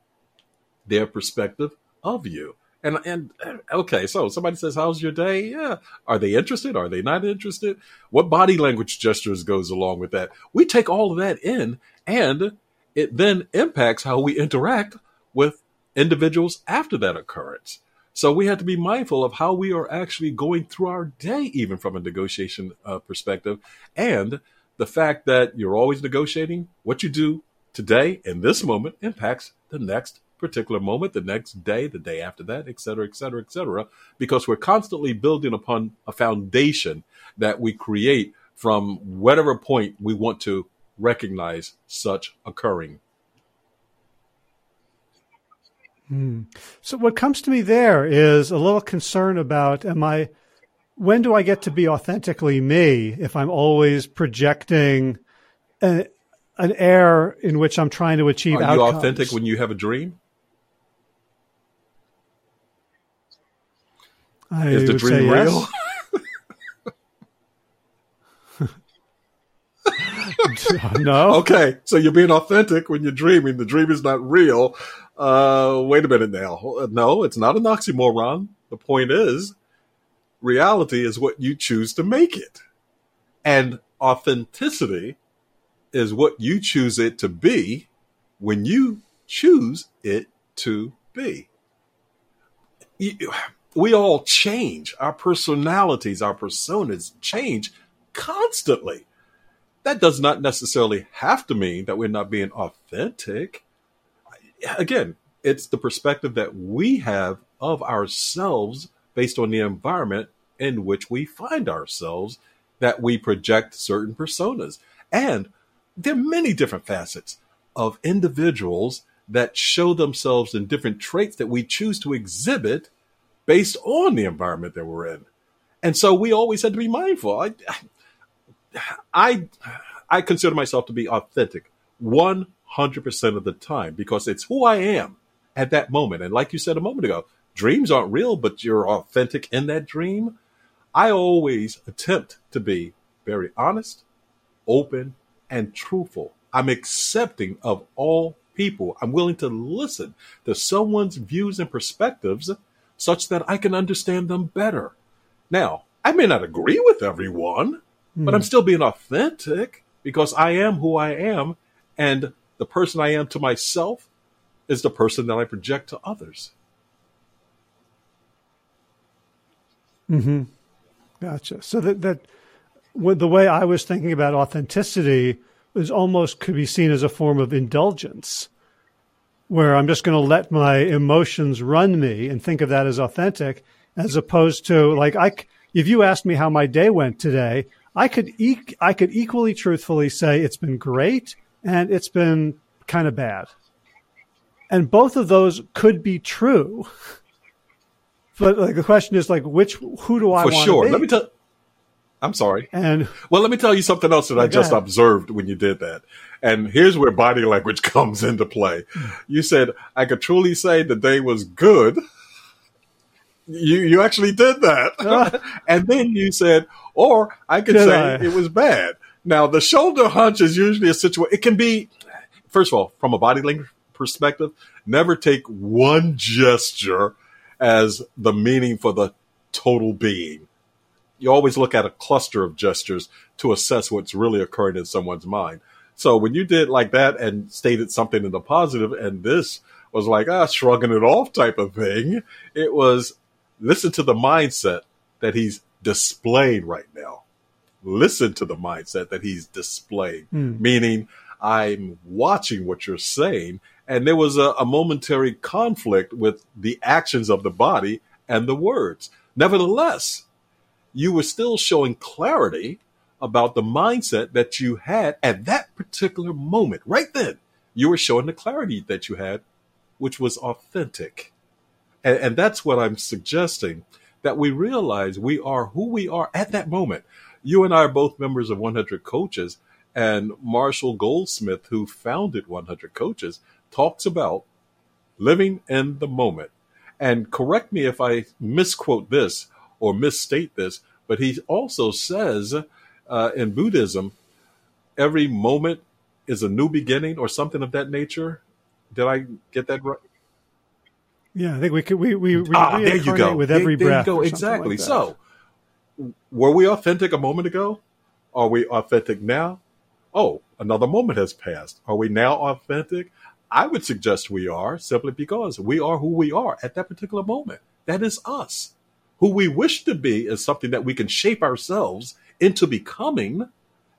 their perspective of you. And and uh, okay, so somebody says, "How's your day?" Yeah, are they interested? Are they not interested? What body language gestures goes along with that? We take all of that in, and it then impacts how we interact with individuals after that occurrence. So we have to be mindful of how we are actually going through our day, even from a negotiation uh, perspective, and the fact that you're always negotiating. What you do today in this moment impacts the next particular moment, the next day, the day after that, et cetera, et cetera, et cetera, because we're constantly building upon a foundation that we create from whatever point we want to recognize such occurring. Hmm. So what comes to me there is a little concern about am I when do I get to be authentically me if I'm always projecting a, an air in which I'm trying to achieve Are outcomes? you authentic when you have a dream? I Is the dream real? yes. no. Okay, so you're being authentic when you're dreaming. The dream is not real. Uh, wait a minute now. No, it's not an oxymoron. The point is, reality is what you choose to make it. And authenticity is what you choose it to be when you choose it to be. We all change. Our personalities, our personas change constantly that does not necessarily have to mean that we're not being authentic. Again, it's the perspective that we have of ourselves based on the environment in which we find ourselves that we project certain personas. And there are many different facets of individuals that show themselves in different traits that we choose to exhibit based on the environment that we're in. And so we always had to be mindful. I, I I consider myself to be authentic 100% of the time because it's who I am at that moment. And like you said a moment ago, dreams aren't real, but you're authentic in that dream. I always attempt to be very honest, open, and truthful. I'm accepting of all people. I'm willing to listen to someone's views and perspectives such that I can understand them better. Now, I may not agree with everyone, but hmm. I'm still being authentic because I am who I am, and the person I am to myself is the person that I project to others. Mm-hmm. Gotcha. So that that the way I was thinking about authenticity is almost could be seen as a form of indulgence, where I'm just going to let my emotions run me and think of that as authentic, as opposed to like I. If you asked me how my day went today, I could e- I could equally truthfully say it's been great and it's been kind of bad. And both of those could be true. But like the question is like which who do I For sure. be? Let me tell. I'm sorry. and Well, let me tell you something else that I just ahead. observed when you did that. And here's where body language comes into play. You said, I could truly say the day was good. You, you actually did that. Uh-huh. and then you said, or I could say I? it was bad. Now, the shoulder hunch is usually a situation, it can be, first of all, from a body language perspective, never take one gesture as the meaning for the total being you always look at a cluster of gestures to assess what's really occurring in someone's mind. So when you did like that and stated something in the positive, and this was like ah shrugging it off type of thing, it was listen to the mindset that he's displaying right now. Listen to the mindset that he's displaying, hmm. meaning I'm watching what you're saying, and there was a, a momentary conflict with the actions of the body and the words. Nevertheless, you were still showing clarity about the mindset that you had at that particular moment. Right then, you were showing the clarity that you had, which was authentic. And, and that's what I'm suggesting that we realize we are who we are at that moment. You and I are both members of 100 Coaches, and Marshall Goldsmith, who founded 100 Coaches, talks about living in the moment. And correct me if I misquote this or misstate this, but he also says uh, in Buddhism, every moment is a new beginning or something of that nature. Did I get that right? yeah, I think we could we we, we ah, there you go. with every there, breath. you go. Exactly. like so, were we authentic a moment ago? Are we authentic now? Oh, another moment has passed. Are we now authentic? I would suggest we are simply because we are who we are at that particular moment. That is us. Who we wish to be is something that we can shape ourselves into becoming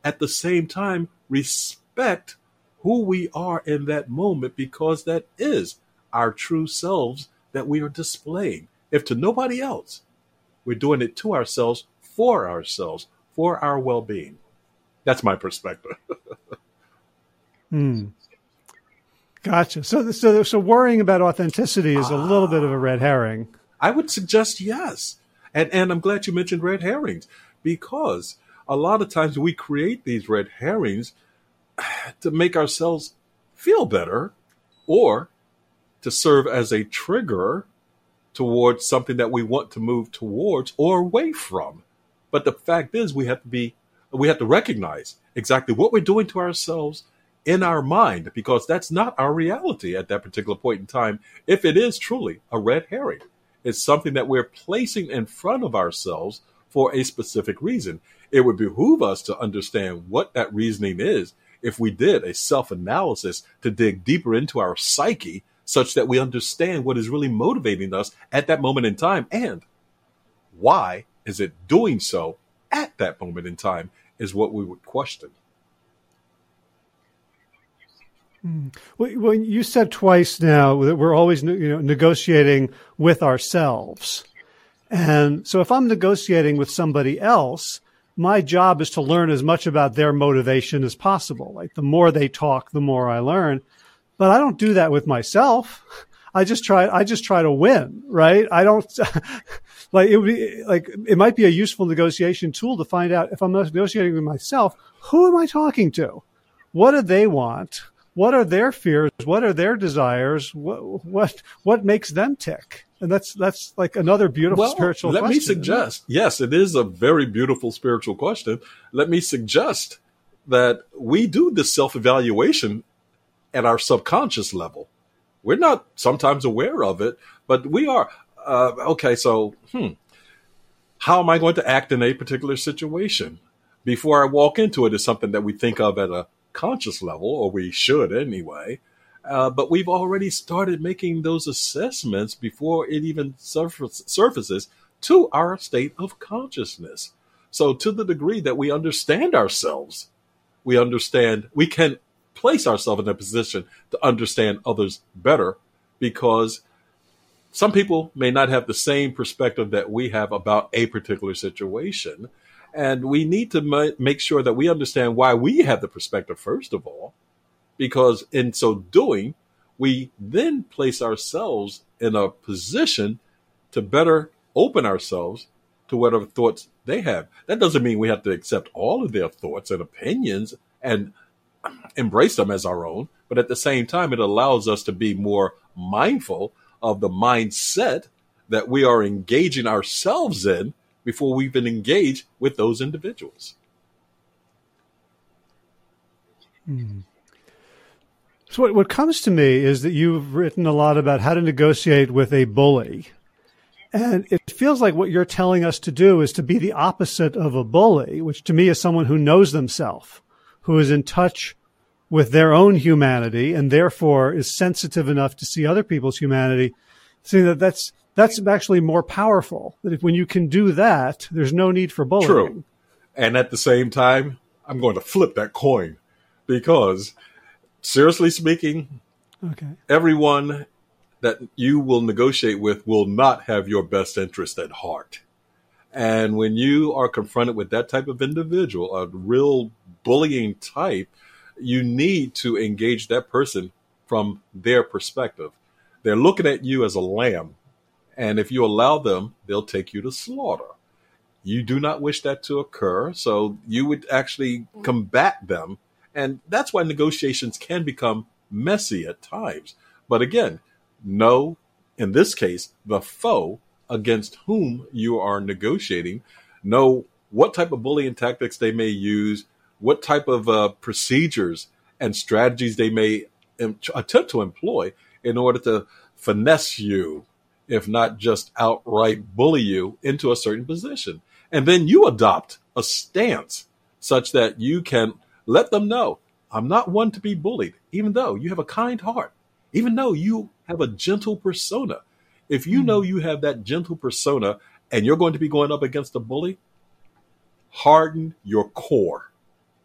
at the same time respect who we are in that moment because that is our true selves that we are displaying. If to nobody else, we're doing it to ourselves, for ourselves, for our well being. That's my perspective. hmm. Gotcha. So, so, so worrying about authenticity is a little bit of a red herring. I would suggest yes. And, and I'm glad you mentioned red herrings because a lot of times we create these red herrings to make ourselves feel better or to serve as a trigger towards something that we want to move towards or away from. But the fact is we have to be we have to recognize exactly what we're doing to ourselves in our mind because that's not our reality at that particular point in time if it is truly a red herring. It's something that we're placing in front of ourselves for a specific reason. It would behoove us to understand what that reasoning is if we did a self analysis to dig deeper into our psyche such that we understand what is really motivating us at that moment in time and why is it doing so at that moment in time is what we would question. Hmm. Well, you said twice now that we're always you know, negotiating with ourselves. And so if I'm negotiating with somebody else, my job is to learn as much about their motivation as possible. Like the more they talk, the more I learn. But I don't do that with myself. I just try, I just try to win, right? I don't like it would be like, it might be a useful negotiation tool to find out if I'm negotiating with myself, who am I talking to? What do they want? What are their fears? What are their desires? What, what, what makes them tick? And that's, that's like another beautiful well, spiritual let question, me suggest, yes, it is a very beautiful spiritual question. Let me suggest that we do this self evaluation at our subconscious level. We're not sometimes aware of it, but we are. Uh, okay, so, hmm, how am I going to act in a particular situation? Before I walk into it is something that we think of at a conscious level, or we should anyway. Uh, but we've already started making those assessments before it even surface, surfaces to our state of consciousness. So, to the degree that we understand ourselves, we understand we can place ourselves in a position to understand others better because some people may not have the same perspective that we have about a particular situation. And we need to ma- make sure that we understand why we have the perspective, first of all, because in so doing, we then place ourselves in a position to better open ourselves to whatever thoughts they have. That doesn't mean we have to accept all of their thoughts and opinions and embrace them as our own, but at the same time, it allows us to be more mindful of the mindset that we are engaging ourselves in before we've even engage with those individuals. Hmm. So, what, what comes to me is that you've written a lot about how to negotiate with a bully. And it feels like what you're telling us to do is to be the opposite of a bully, which to me is someone who knows themselves who is in touch with their own humanity and therefore is sensitive enough to see other people's humanity, seeing that that's that's actually more powerful. That if when you can do that, there's no need for bullying. True. And at the same time, I'm going to flip that coin because seriously speaking, okay. everyone that you will negotiate with will not have your best interest at heart. And when you are confronted with that type of individual, a real bullying type, you need to engage that person from their perspective. They're looking at you as a lamb, and if you allow them, they'll take you to slaughter. You do not wish that to occur, so you would actually combat them. And that's why negotiations can become messy at times. But again, know, in this case, the foe against whom you are negotiating, know what type of bullying tactics they may use, what type of uh, procedures and strategies they may Im- attempt to employ in order to finesse you, if not just outright bully you into a certain position. And then you adopt a stance such that you can let them know I'm not one to be bullied, even though you have a kind heart, even though you have a gentle persona. If you mm. know you have that gentle persona and you're going to be going up against a bully, harden your core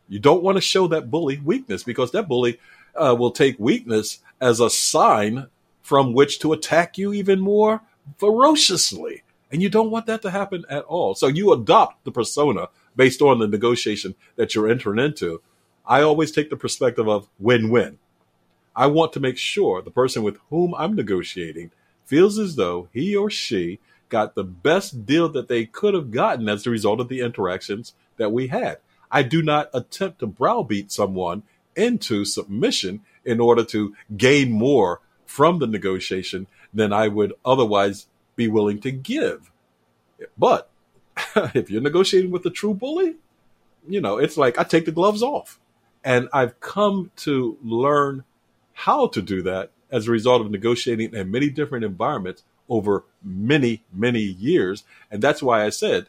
you don't want to show that bully weakness because that bully uh, will take weakness as a sign from which to attack you even more ferociously. And you don't want that to happen at all. So you adopt the persona based on the negotiation that you're entering into. I always take the perspective of win win. I want to make sure the person with whom I'm negotiating feels as though he or she got the best deal that they could have gotten as a result of the interactions that we had. I do not attempt to browbeat someone into submission in order to gain more from the negotiation than I would otherwise be willing to give. But if you're negotiating with a true bully, you know, it's like I take the gloves off. And I've come to learn how to do that as a result of negotiating in many different environments over many, many years. And that's why I said,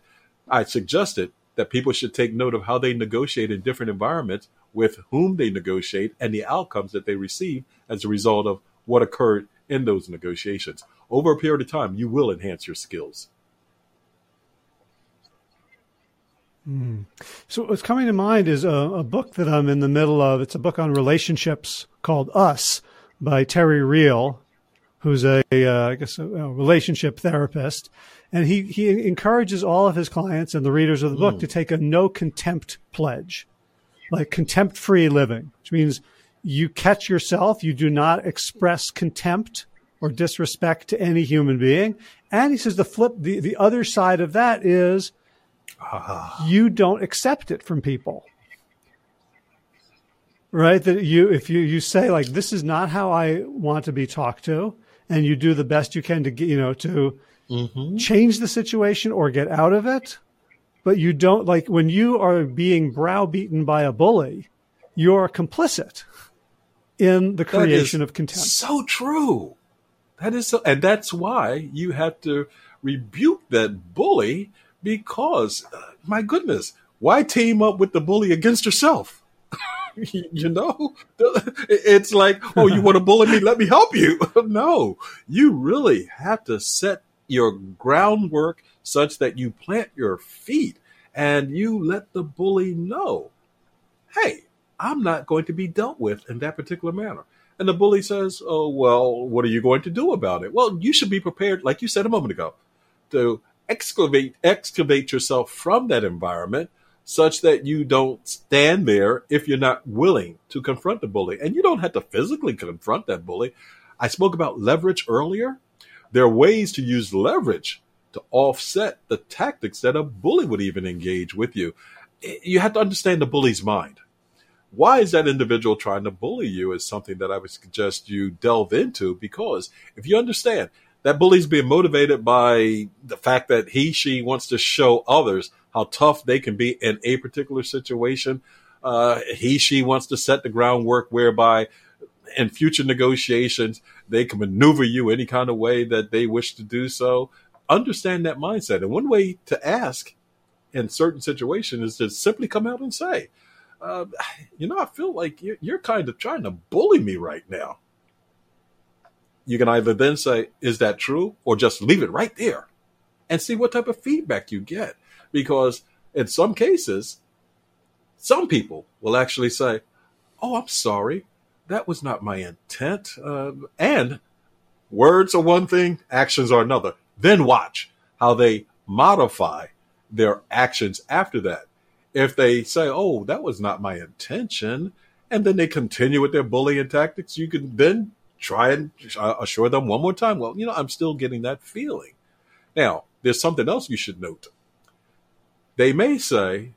I suggested that people should take note of how they negotiate in different environments, with whom they negotiate, and the outcomes that they receive as a result of what occurred in those negotiations. Over a period of time, you will enhance your skills. Mm. So, what's coming to mind is a, a, book that I'm in the middle of. It's a book on relationships called Us by Terry Real, who's a, uh, I guess, a, a, relationship therapist. And he, he encourages all of his clients and the readers of the book mm. to take a no contempt pledge, like contempt free living, which means you catch yourself, you do not express contempt or disrespect to any human being. And he says the flip, the, the other side of that is you don't accept it from people. Right? That you, if you, you say like, this is not how I want to be talked to, and you do the best you can to get, you know, to mm-hmm. change the situation or get out of it. But you don't like when you are being browbeaten by a bully, you're complicit in the creation of contempt. So true. That is so, and that's why you have to rebuke that bully because, uh, my goodness, why team up with the bully against yourself? you know, it's like, oh, you want to bully me? Let me help you. no, you really have to set your groundwork such that you plant your feet and you let the bully know, hey, I'm not going to be dealt with in that particular manner. And the bully says, oh, well, what are you going to do about it? Well, you should be prepared, like you said a moment ago, to excavate excavate yourself from that environment such that you don't stand there if you're not willing to confront the bully. And you don't have to physically confront that bully. I spoke about leverage earlier. There are ways to use leverage to offset the tactics that a bully would even engage with you. You have to understand the bully's mind. Why is that individual trying to bully you is something that I would suggest you delve into because if you understand that bully's being motivated by the fact that he, she wants to show others how tough they can be in a particular situation. Uh, he, she wants to set the groundwork whereby in future negotiations, they can maneuver you any kind of way that they wish to do so. Understand that mindset. And one way to ask in certain situations is to simply come out and say, uh, you know, I feel like you're, you're kind of trying to bully me right now you can either then say, is that true? Or just leave it right there and see what type of feedback you get. Because in some cases, some people will actually say, oh, I'm sorry. That was not my intent. Uh, and words are one thing, actions are another. Then watch how they modify their actions after that. If they say, oh, that was not my intention, and then they continue with their bullying tactics, you can then try and assure them one more time. Well, you know, I'm still getting that feeling. Now, there's something else you should note. They may say,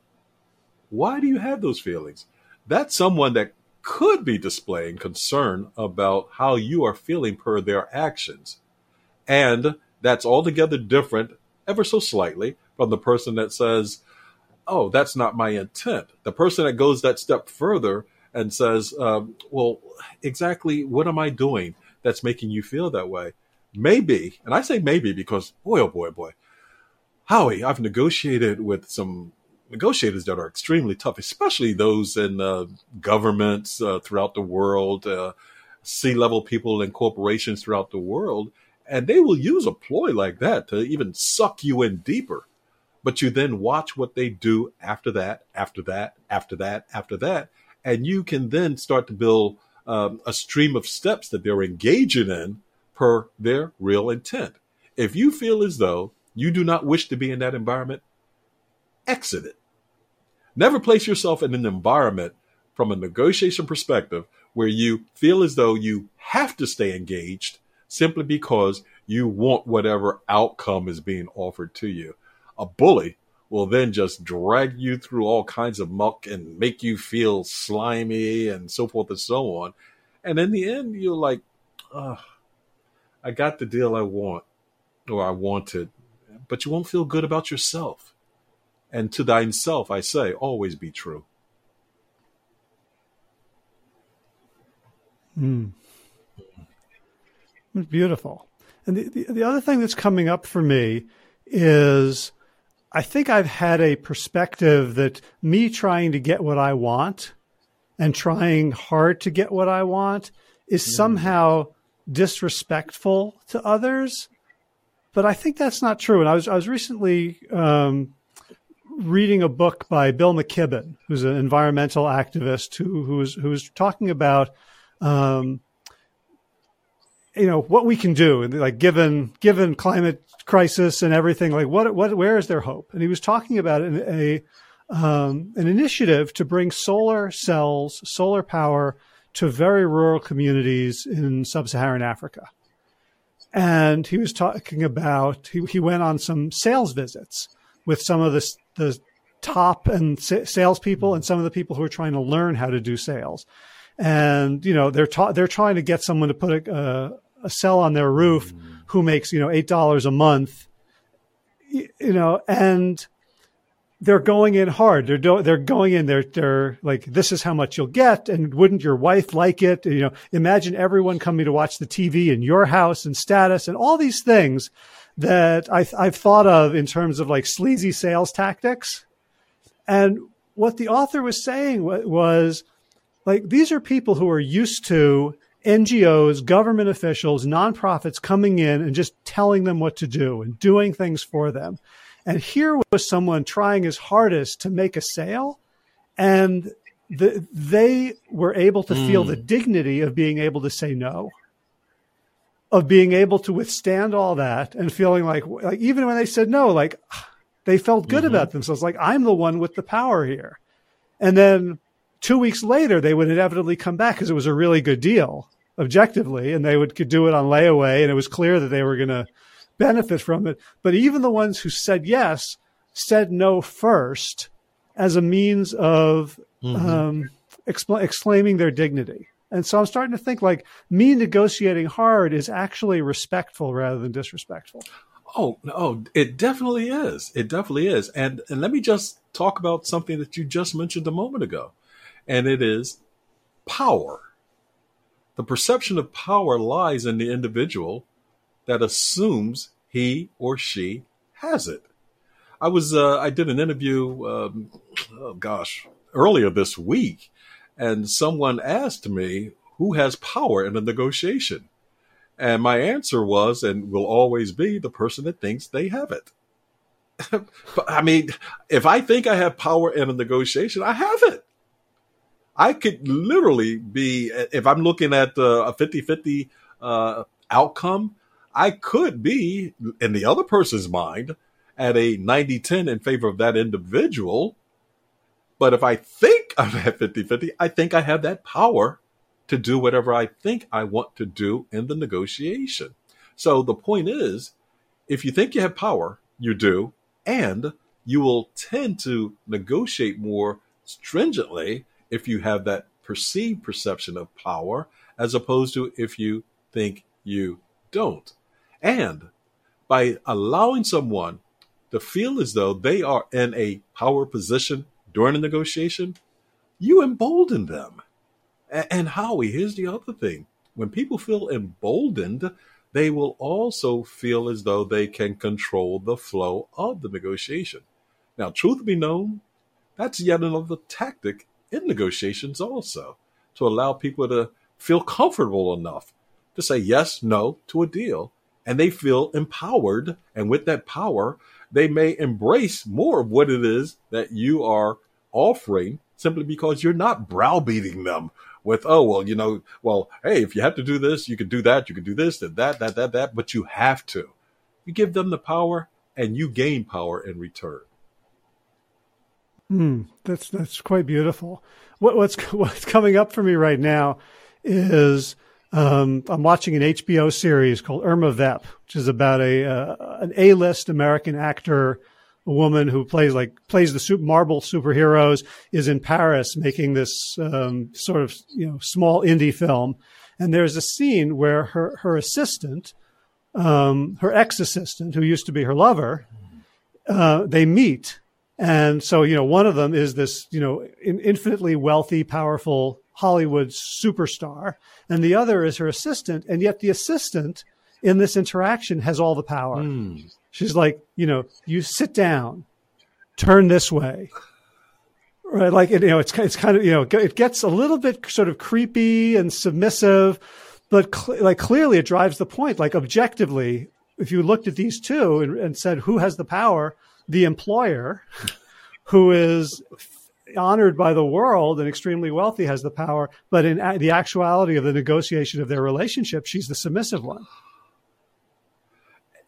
Why do you have those feelings? That's someone that could be displaying concern about how you are feeling per their actions. And that's altogether different, ever so slightly, from the person that says, Oh, that's not my intent. The person that goes that step further and says, um, well, exactly what am I doing that's making you feel that way? Maybe, and I say maybe because boy, oh boy, boy, Howie, I've negotiated with some negotiators that are extremely tough, especially those in uh, governments uh, throughout the world, uh, C-level people in corporations throughout the world, and they will use a ploy like that to even suck you in deeper. But you then watch what they do after that, after that, after that, after that, and you can then start to build um, a stream of steps that they're engaging in per their real intent. If you feel as though you do not wish to be in that environment, exit it. Never place yourself in an environment from a negotiation perspective where you feel as though you have to stay engaged simply because you want whatever outcome is being offered to you. A bully will then just drag you through all kinds of muck and make you feel slimy and so forth and so on. And in the end, you're like, oh, I got the deal I want or I wanted, but you won't feel good about yourself. And to thine self, I say, always be true. Mm. Beautiful. And the, the, the other thing that's coming up for me is I think I've had a perspective that me trying to get what I want and trying hard to get what I want is mm. somehow disrespectful to others. But I think that's not true. And I was I was recently um, reading a book by Bill McKibben, who's an environmental activist who who was who was talking about um, you know what we can do like given given climate crisis and everything like what what where is there hope and he was talking about an, a um, an initiative to bring solar cells solar power to very rural communities in sub-saharan africa and he was talking about he, he went on some sales visits with some of the the top and salespeople and some of the people who are trying to learn how to do sales and you know they're ta- they're trying to get someone to put a, a, a cell on their roof mm. who makes you know eight dollars a month, you, you, know, and they're going in hard. They're do- they're going in. They're they're like this is how much you'll get, and wouldn't your wife like it? You know, imagine everyone coming to watch the TV in your house and status and all these things that I, I've thought of in terms of like sleazy sales tactics, and what the author was saying was like these are people who are used to NGOs, government officials, nonprofits coming in and just telling them what to do and doing things for them. And here was someone trying his hardest to make a sale, and the, they were able to mm. feel the dignity of being able to say no, of being able to withstand all that and feeling like, like even when they said no, like they felt good mm-hmm. about themselves, like I'm the one with the power here. And then two weeks later, they would inevitably come back because it was a really good deal objectively, and they would could do it on layaway, and it was clear that they were going to benefit from it. But even the ones who said yes said no first as a means of mm-hmm. um, expl- exclaiming their dignity. And so I'm starting to think like me negotiating hard is actually respectful rather than disrespectful. Oh no, it definitely is. It definitely is. And and let me just talk about something that you just mentioned a moment ago and it is power. The perception of power lies in the individual that assumes he or she has it. I was uh, I did an interview, um, oh gosh, earlier this week, and someone asked me who has power in a negotiation, and my answer was and will always be the person that thinks they have it. I mean, if I think I have power in a negotiation, I have it. I could literally be, if I'm looking at uh, a 50 50 uh, outcome, I could be in the other person's mind at a 90 10 in favor of that individual. But if I think I'm at 50 50, I think I have that power to do whatever I think I want to do in the negotiation. So the point is, if you think you have power, you do, and you will tend to negotiate more stringently if you have that perceived perception of power as opposed to if you think you don't. And by allowing someone to feel as though they are in a power position during a negotiation, you embolden them. And Howie, here's the other thing. When people feel emboldened, they will also feel as though they can control the flow of the negotiation. Now, truth be known, that's yet another tactic in negotiations also to allow people to feel comfortable enough to say yes, no to a deal. And they feel empowered. And with that power, they may embrace more of what it is that you are offering simply because you're not browbeating them with, oh, well, you know, well, hey, if you have to do this, you can do that, you can do this, that, that, that, that, that, but you have to. You give them the power and you gain power in return. Mm, that's that's quite beautiful. What, what's what's coming up for me right now is um, I'm watching an HBO series called Irma Vep, which is about a uh, an A-list American actor, a woman who plays like plays the super, Marvel superheroes, is in Paris making this um, sort of you know small indie film, and there's a scene where her her assistant, um, her ex assistant, who used to be her lover, uh, they meet. And so, you know, one of them is this, you know, infinitely wealthy, powerful Hollywood superstar. And the other is her assistant. And yet the assistant in this interaction has all the power. Mm. She's like, you know, you sit down, turn this way. Right. Like, you know, it's, it's kind of, you know, it gets a little bit sort of creepy and submissive, but cl- like clearly it drives the point. Like objectively, if you looked at these two and, and said, who has the power? the employer who is honored by the world and extremely wealthy has the power, but in the actuality of the negotiation of their relationship, she's the submissive one.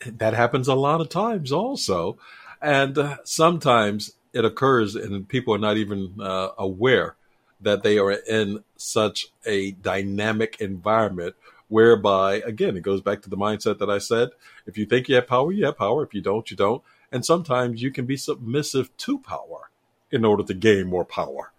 That happens a lot of times also. And uh, sometimes it occurs and people are not even uh, aware that they are in such a dynamic environment whereby, again, it goes back to the mindset that I said if you think you have power, you have power. If you don't, you don't. And sometimes you can be submissive to power in order to gain more power.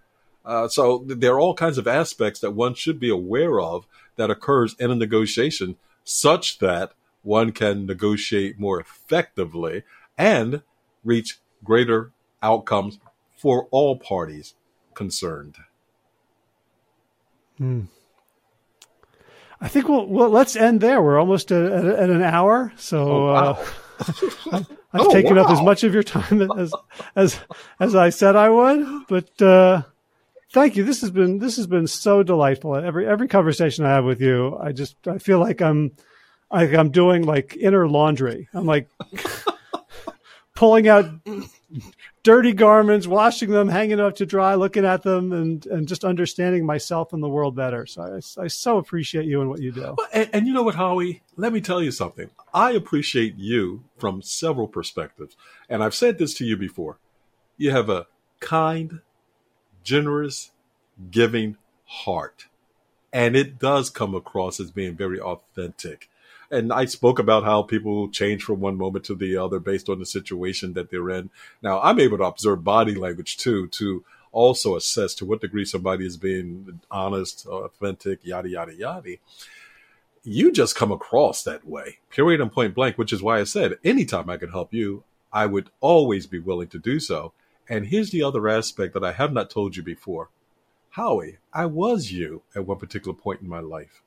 Uh, so there are all kinds of aspects that one should be aware of that occurs in a negotiation such that one can negotiate more effectively and reach greater outcomes for all parties concerned. Hmm. I think we'll, well, let's end there. We're almost at, at, at an hour. So, oh, wow. uh, I've, oh, taken wow. up as much of your time as as as I said I would, but uh, thank you. This has been this has been so delightful. Every every conversation I have with you, I just I feel like I'm like I'm doing like inner laundry. I'm like pulling out dirty garments, washing them, hanging up to dry, looking at them, and and just understanding myself and the world better. So I, I so appreciate you and what you do. And, and, you know what, Howie? Let me tell you something. I appreciate you from several perspectives, and I've said this to you before. You have a kind, generous, giving heart, and it does come across as being very authentic and I spoke about how people change from one moment to the other based on the situation that they're in. Now, I'm able to observe body language too, to also assess to what degree somebody is being honest, authentic, yada, yada, yada. You just come across that way, period and point blank, which is why I said anytime I can help you, I would always be willing to do so. And here's the other aspect that I have not told you before. Howie, I was you at one particular point in my life.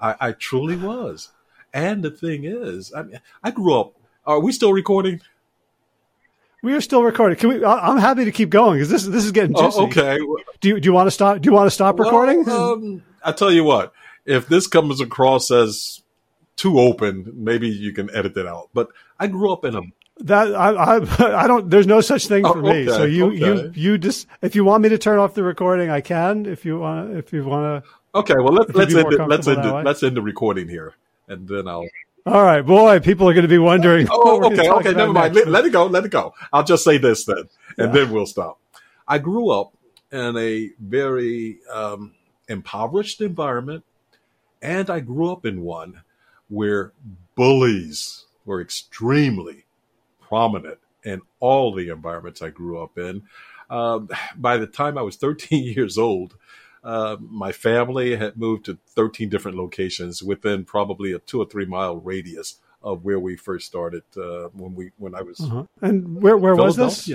I, I truly was. And the thing is, I mean, I grew up. Are we still recording? We are still recording. Can we? I'm happy to keep going because this this is getting oh, juicy. okay. Do you do you want to stop? Do you want to stop recording? Well, um, I tell you what. If this comes across as too open, maybe you can edit it out. But I grew up in a that I, I I don't. There's no such thing for oh, okay, me. So you okay. you you just if you want me to turn off the recording, I can. If you want if you want to. Okay. Well, let's let's end it, let's end it, let's end the recording here and then I'll. All right, boy, people are going to be wondering. Oh, okay, okay, never mind. Let, let, it go, let it go. I'll just say this then, and yeah. then we'll stop. I grew up in a very um, impoverished environment, and I grew up in one where bullies were extremely prominent in all the environments I grew up in. Um, by the time I was 13 years old, uh, my family had moved to 13 different locations within probably a two or three mile radius of where we first started uh, when we when I was. Uh-huh. And where where was this?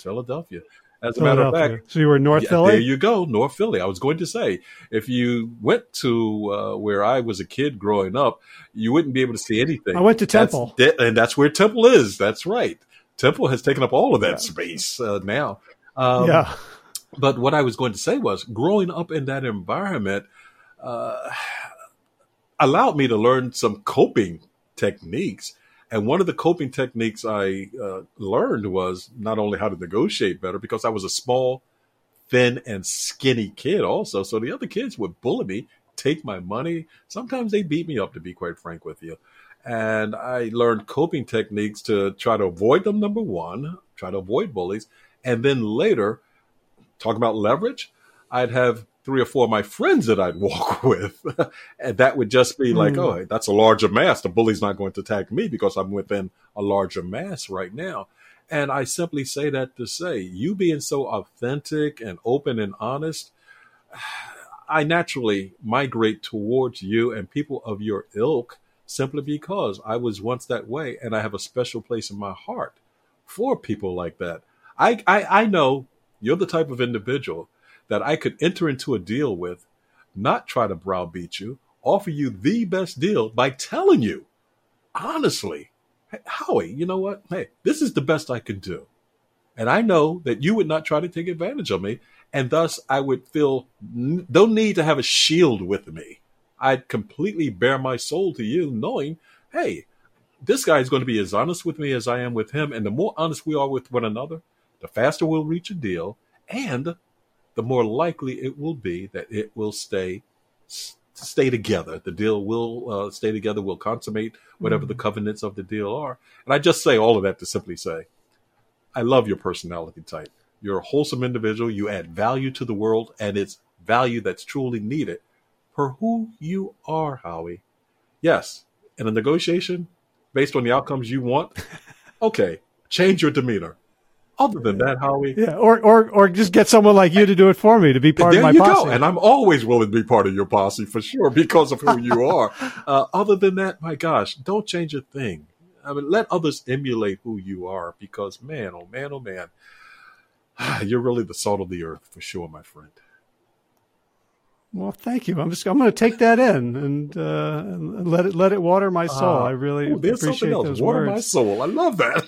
Philadelphia. As a matter of fact, so you were North yeah, Philly. There you go, North Philly. I was going to say, if you went to uh, where I was a kid growing up, you wouldn't be able to see anything. I went to Temple, that's, and that's where Temple is. That's right. Temple has taken up all of that yeah. space uh, now. Um, yeah. But what I was going to say was growing up in that environment uh, allowed me to learn some coping techniques. And one of the coping techniques I uh, learned was not only how to negotiate better, because I was a small, thin and skinny kid also. So the other kids would bully me, take my money. Sometimes they beat me up, to be quite frank with you. And I learned coping techniques to try to avoid them, number one, try to avoid bullies. And then later, talk about leverage, I'd have three or four of my friends that I'd walk with. and that would just be like, mm. oh, that's a larger mass. The bully's not going to attack me because I'm within a larger mass right now. And I simply say that to say, you being so authentic and open and honest, I naturally migrate towards you and people of your ilk simply because I was once that way and I have a special place in my heart for people like that. I, I, I know you're the type of individual that I could enter into a deal with, not try to browbeat you, offer you the best deal by telling you, honestly, hey, Howie, you know what? Hey, this is the best I can do. And I know that you would not try to take advantage of me. And thus, I would feel no need to have a shield with me. I'd completely bare my soul to you, knowing, hey, this guy is going to be as honest with me as I am with him. And the more honest we are with one another, the faster we'll reach a deal. And the more likely it will be that it will stay stay together. The deal will uh, stay together. Will consummate whatever mm-hmm. the covenants of the deal are. And I just say all of that to simply say, I love your personality type. You're a wholesome individual. You add value to the world, and it's value that's truly needed for who you are, Howie. Yes, in a negotiation, based on the outcomes you want, okay, change your demeanor. Other than that, Howie. Yeah, or or or just get someone like you to do it for me to be part of my you posse. Go. And I'm always willing to be part of your posse for sure because of who you are. Uh, other than that, my gosh, don't change a thing. I mean, let others emulate who you are because, man, oh man, oh man, you're really the salt of the earth for sure, my friend. Well, thank you. I'm just I'm going to take that in and, uh, and let it let it water my soul. Uh, I really appreciate those water words. my soul. I love that.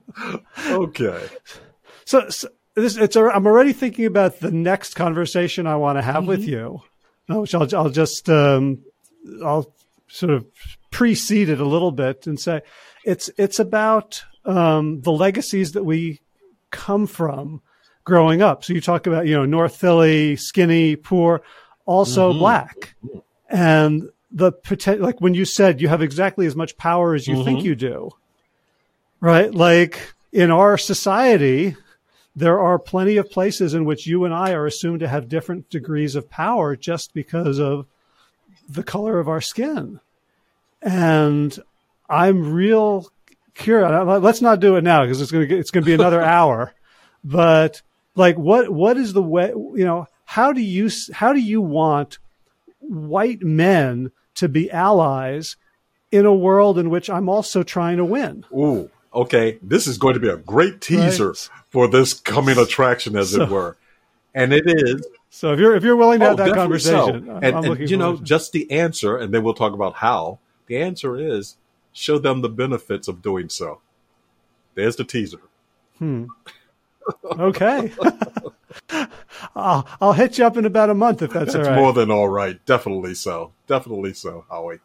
okay. So, so this, it's. A, I'm already thinking about the next conversation I want to have mm-hmm. with you, which I'll, I'll just um, I'll sort of precede it a little bit and say it's it's about um, the legacies that we come from growing up. So you talk about you know North Philly, skinny, poor, also mm-hmm. black, and the potential. Like when you said you have exactly as much power as you mm-hmm. think you do right? Like in our society, there are plenty of places in which you and I are assumed to have different degrees of power just because of the color of our skin. And I'm real curious. Let's not do it now because it's going to it's going to be another hour. But like, what what is the way? You know, how do you how do you want white men to be allies in a world in which I'm also trying to win? Ooh, okay, this is going to be a great teaser right. for this coming attraction, as so, it were. And it is. So if you're if you're willing to oh, have that conversation, so. and, and you know, just the answer, and then we'll talk about how. The answer is show them the benefits of doing so. There's the teaser. Hmm. Okay. I'll, I'll hit you up in about a month if that's, that's all right. more than all right. Definitely so. Definitely so, Howie.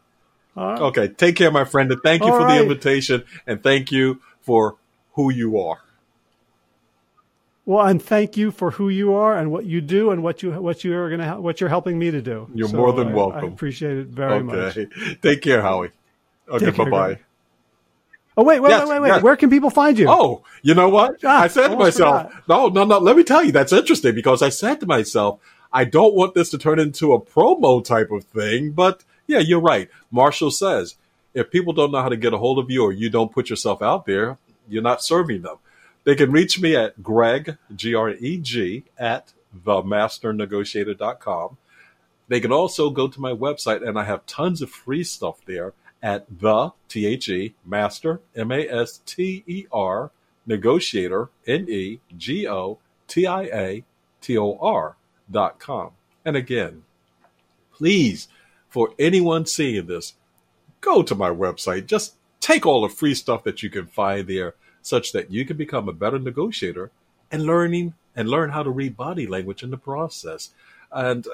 Right. Okay, take care, my friend, and thank you All for right. the invitation, and thank you for who you are. Well, and thank you for who you are and what you do and what you what you are going to what you're helping me to do. You're so more than I, welcome. I appreciate it very okay. much. Take care, Howie. Okay, bye bye. Oh wait, wait, yes, wait, wait, wait! Yes. Where can people find you? Oh, you know what? Ah, I said to myself, forgot. "No, no, no." Let me tell you, that's interesting because I said to myself, "I don't want this to turn into a promo type of thing," but yeah, you're right. Marshall says if people don't know how to get a hold of you or you don't put yourself out there, you're not serving them. They can reach me at Greg, G R E G, at themasternegotiator.com. They can also go to my website, and I have tons of free stuff there at the T H E Master M A S T E R Negotiator N E G O T I A T O R dot com. And again, please for anyone seeing this, go to my website. Just take all the free stuff that you can find there such that you can become a better negotiator and learning and learn how to read body language in the process. And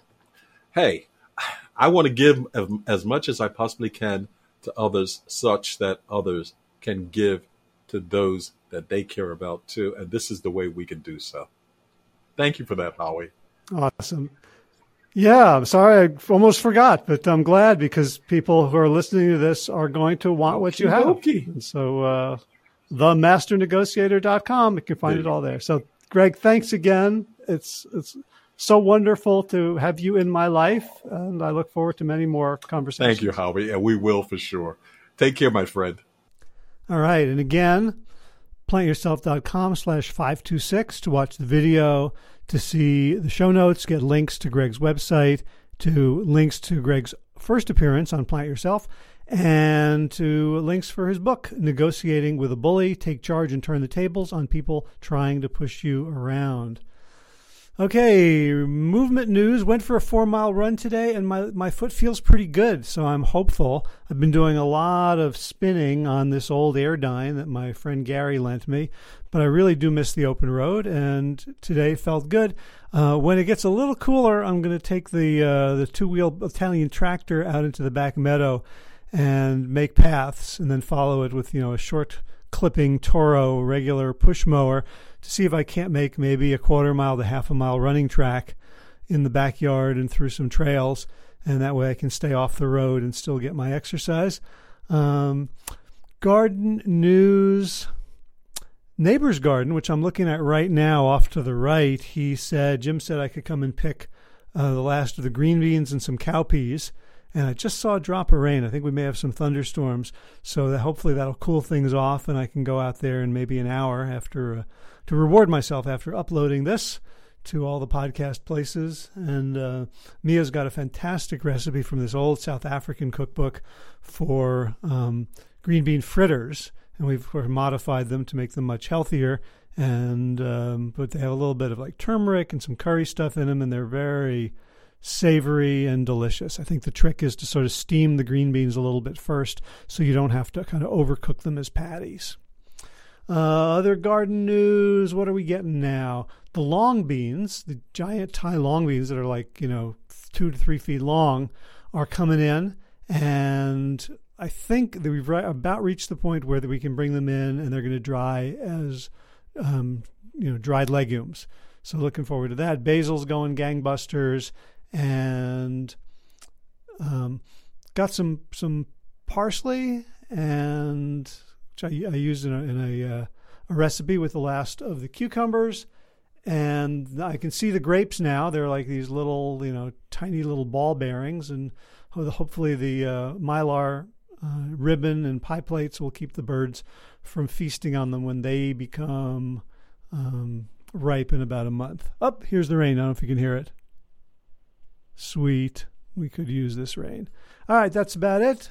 hey, I want to give as much as I possibly can to others such that others can give to those that they care about too. And this is the way we can do so. Thank you for that, Howie. Awesome. Yeah, I'm sorry, I almost forgot, but I'm glad because people who are listening to this are going to want what you have. And so, uh, themasternegotiator.com, you can find it all there. So, Greg, thanks again. It's it's so wonderful to have you in my life, and I look forward to many more conversations. Thank you, Howie, and we will for sure. Take care, my friend. All right, and again, plantyourself.com slash 526 to watch the video, to see the show notes, get links to Greg's website, to links to Greg's first appearance on Plant Yourself, and to links for his book, Negotiating with a Bully Take Charge and Turn the Tables on People Trying to Push You Around. Okay, movement news. Went for a four mile run today, and my, my foot feels pretty good, so I'm hopeful. I've been doing a lot of spinning on this old Airdyne that my friend Gary lent me, but I really do miss the open road, and today felt good. Uh, when it gets a little cooler, I'm going to take the uh, the two wheel Italian tractor out into the back meadow and make paths, and then follow it with you know a short clipping Toro regular push mower to see if I can't make maybe a quarter mile to half a mile running track in the backyard and through some trails. And that way I can stay off the road and still get my exercise. Um, garden news. Neighbor's garden, which I'm looking at right now off to the right, he said, Jim said I could come and pick uh, the last of the green beans and some cowpeas and I just saw a drop of rain. I think we may have some thunderstorms, so that hopefully that'll cool things off, and I can go out there in maybe an hour after uh, to reward myself after uploading this to all the podcast places. And uh, Mia's got a fantastic recipe from this old South African cookbook for um, green bean fritters, and we've modified them to make them much healthier. And um, but they have a little bit of like turmeric and some curry stuff in them, and they're very savory and delicious. I think the trick is to sort of steam the green beans a little bit first so you don't have to kind of overcook them as patties. Uh, other garden news, what are we getting now? The long beans, the giant Thai long beans that are like, you know, two to three feet long, are coming in. And I think that we've about reached the point where that we can bring them in and they're going to dry as, um, you know, dried legumes. So looking forward to that. Basil's going gangbusters and um, got some some parsley and which I, I used in a, in a, uh, a recipe with the last of the cucumbers. And I can see the grapes now. They're like these little, you know, tiny little ball bearings, and hopefully the uh, mylar uh, ribbon and pie plates will keep the birds from feasting on them when they become um, ripe in about a month. Up, oh, here's the rain. I don't know if you can hear it. Sweet. We could use this rain. All right, that's about it.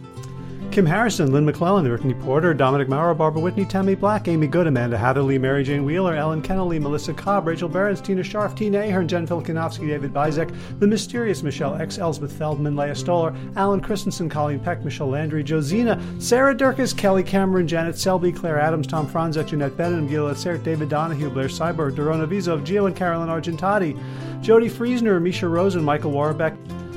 Kim Harrison, Lynn McClellan, Brittany Porter, Dominic Maurer, Barbara Whitney, Tammy Black, Amy Good, Amanda Hatherley, Mary Jane Wheeler, Ellen Kennelly, Melissa Cobb, Rachel Behrens, Tina Scharf, Tina Ahern, Jen Filkinovsky, David Bizek, The Mysterious Michelle X, Elsbeth Feldman, Leah Stoller, Alan Christensen, Colleen Peck, Michelle Landry, Josina, Sarah Durkis, Kelly Cameron, Janet Selby, Claire Adams, Tom Franzek, Jeanette Bennett, Gila Sert, David Donahue, Blair Cyber, Dorona Vizov, Gio and Carolyn Argentati, Jody Friesner, Misha Rosen, Michael Warbeck,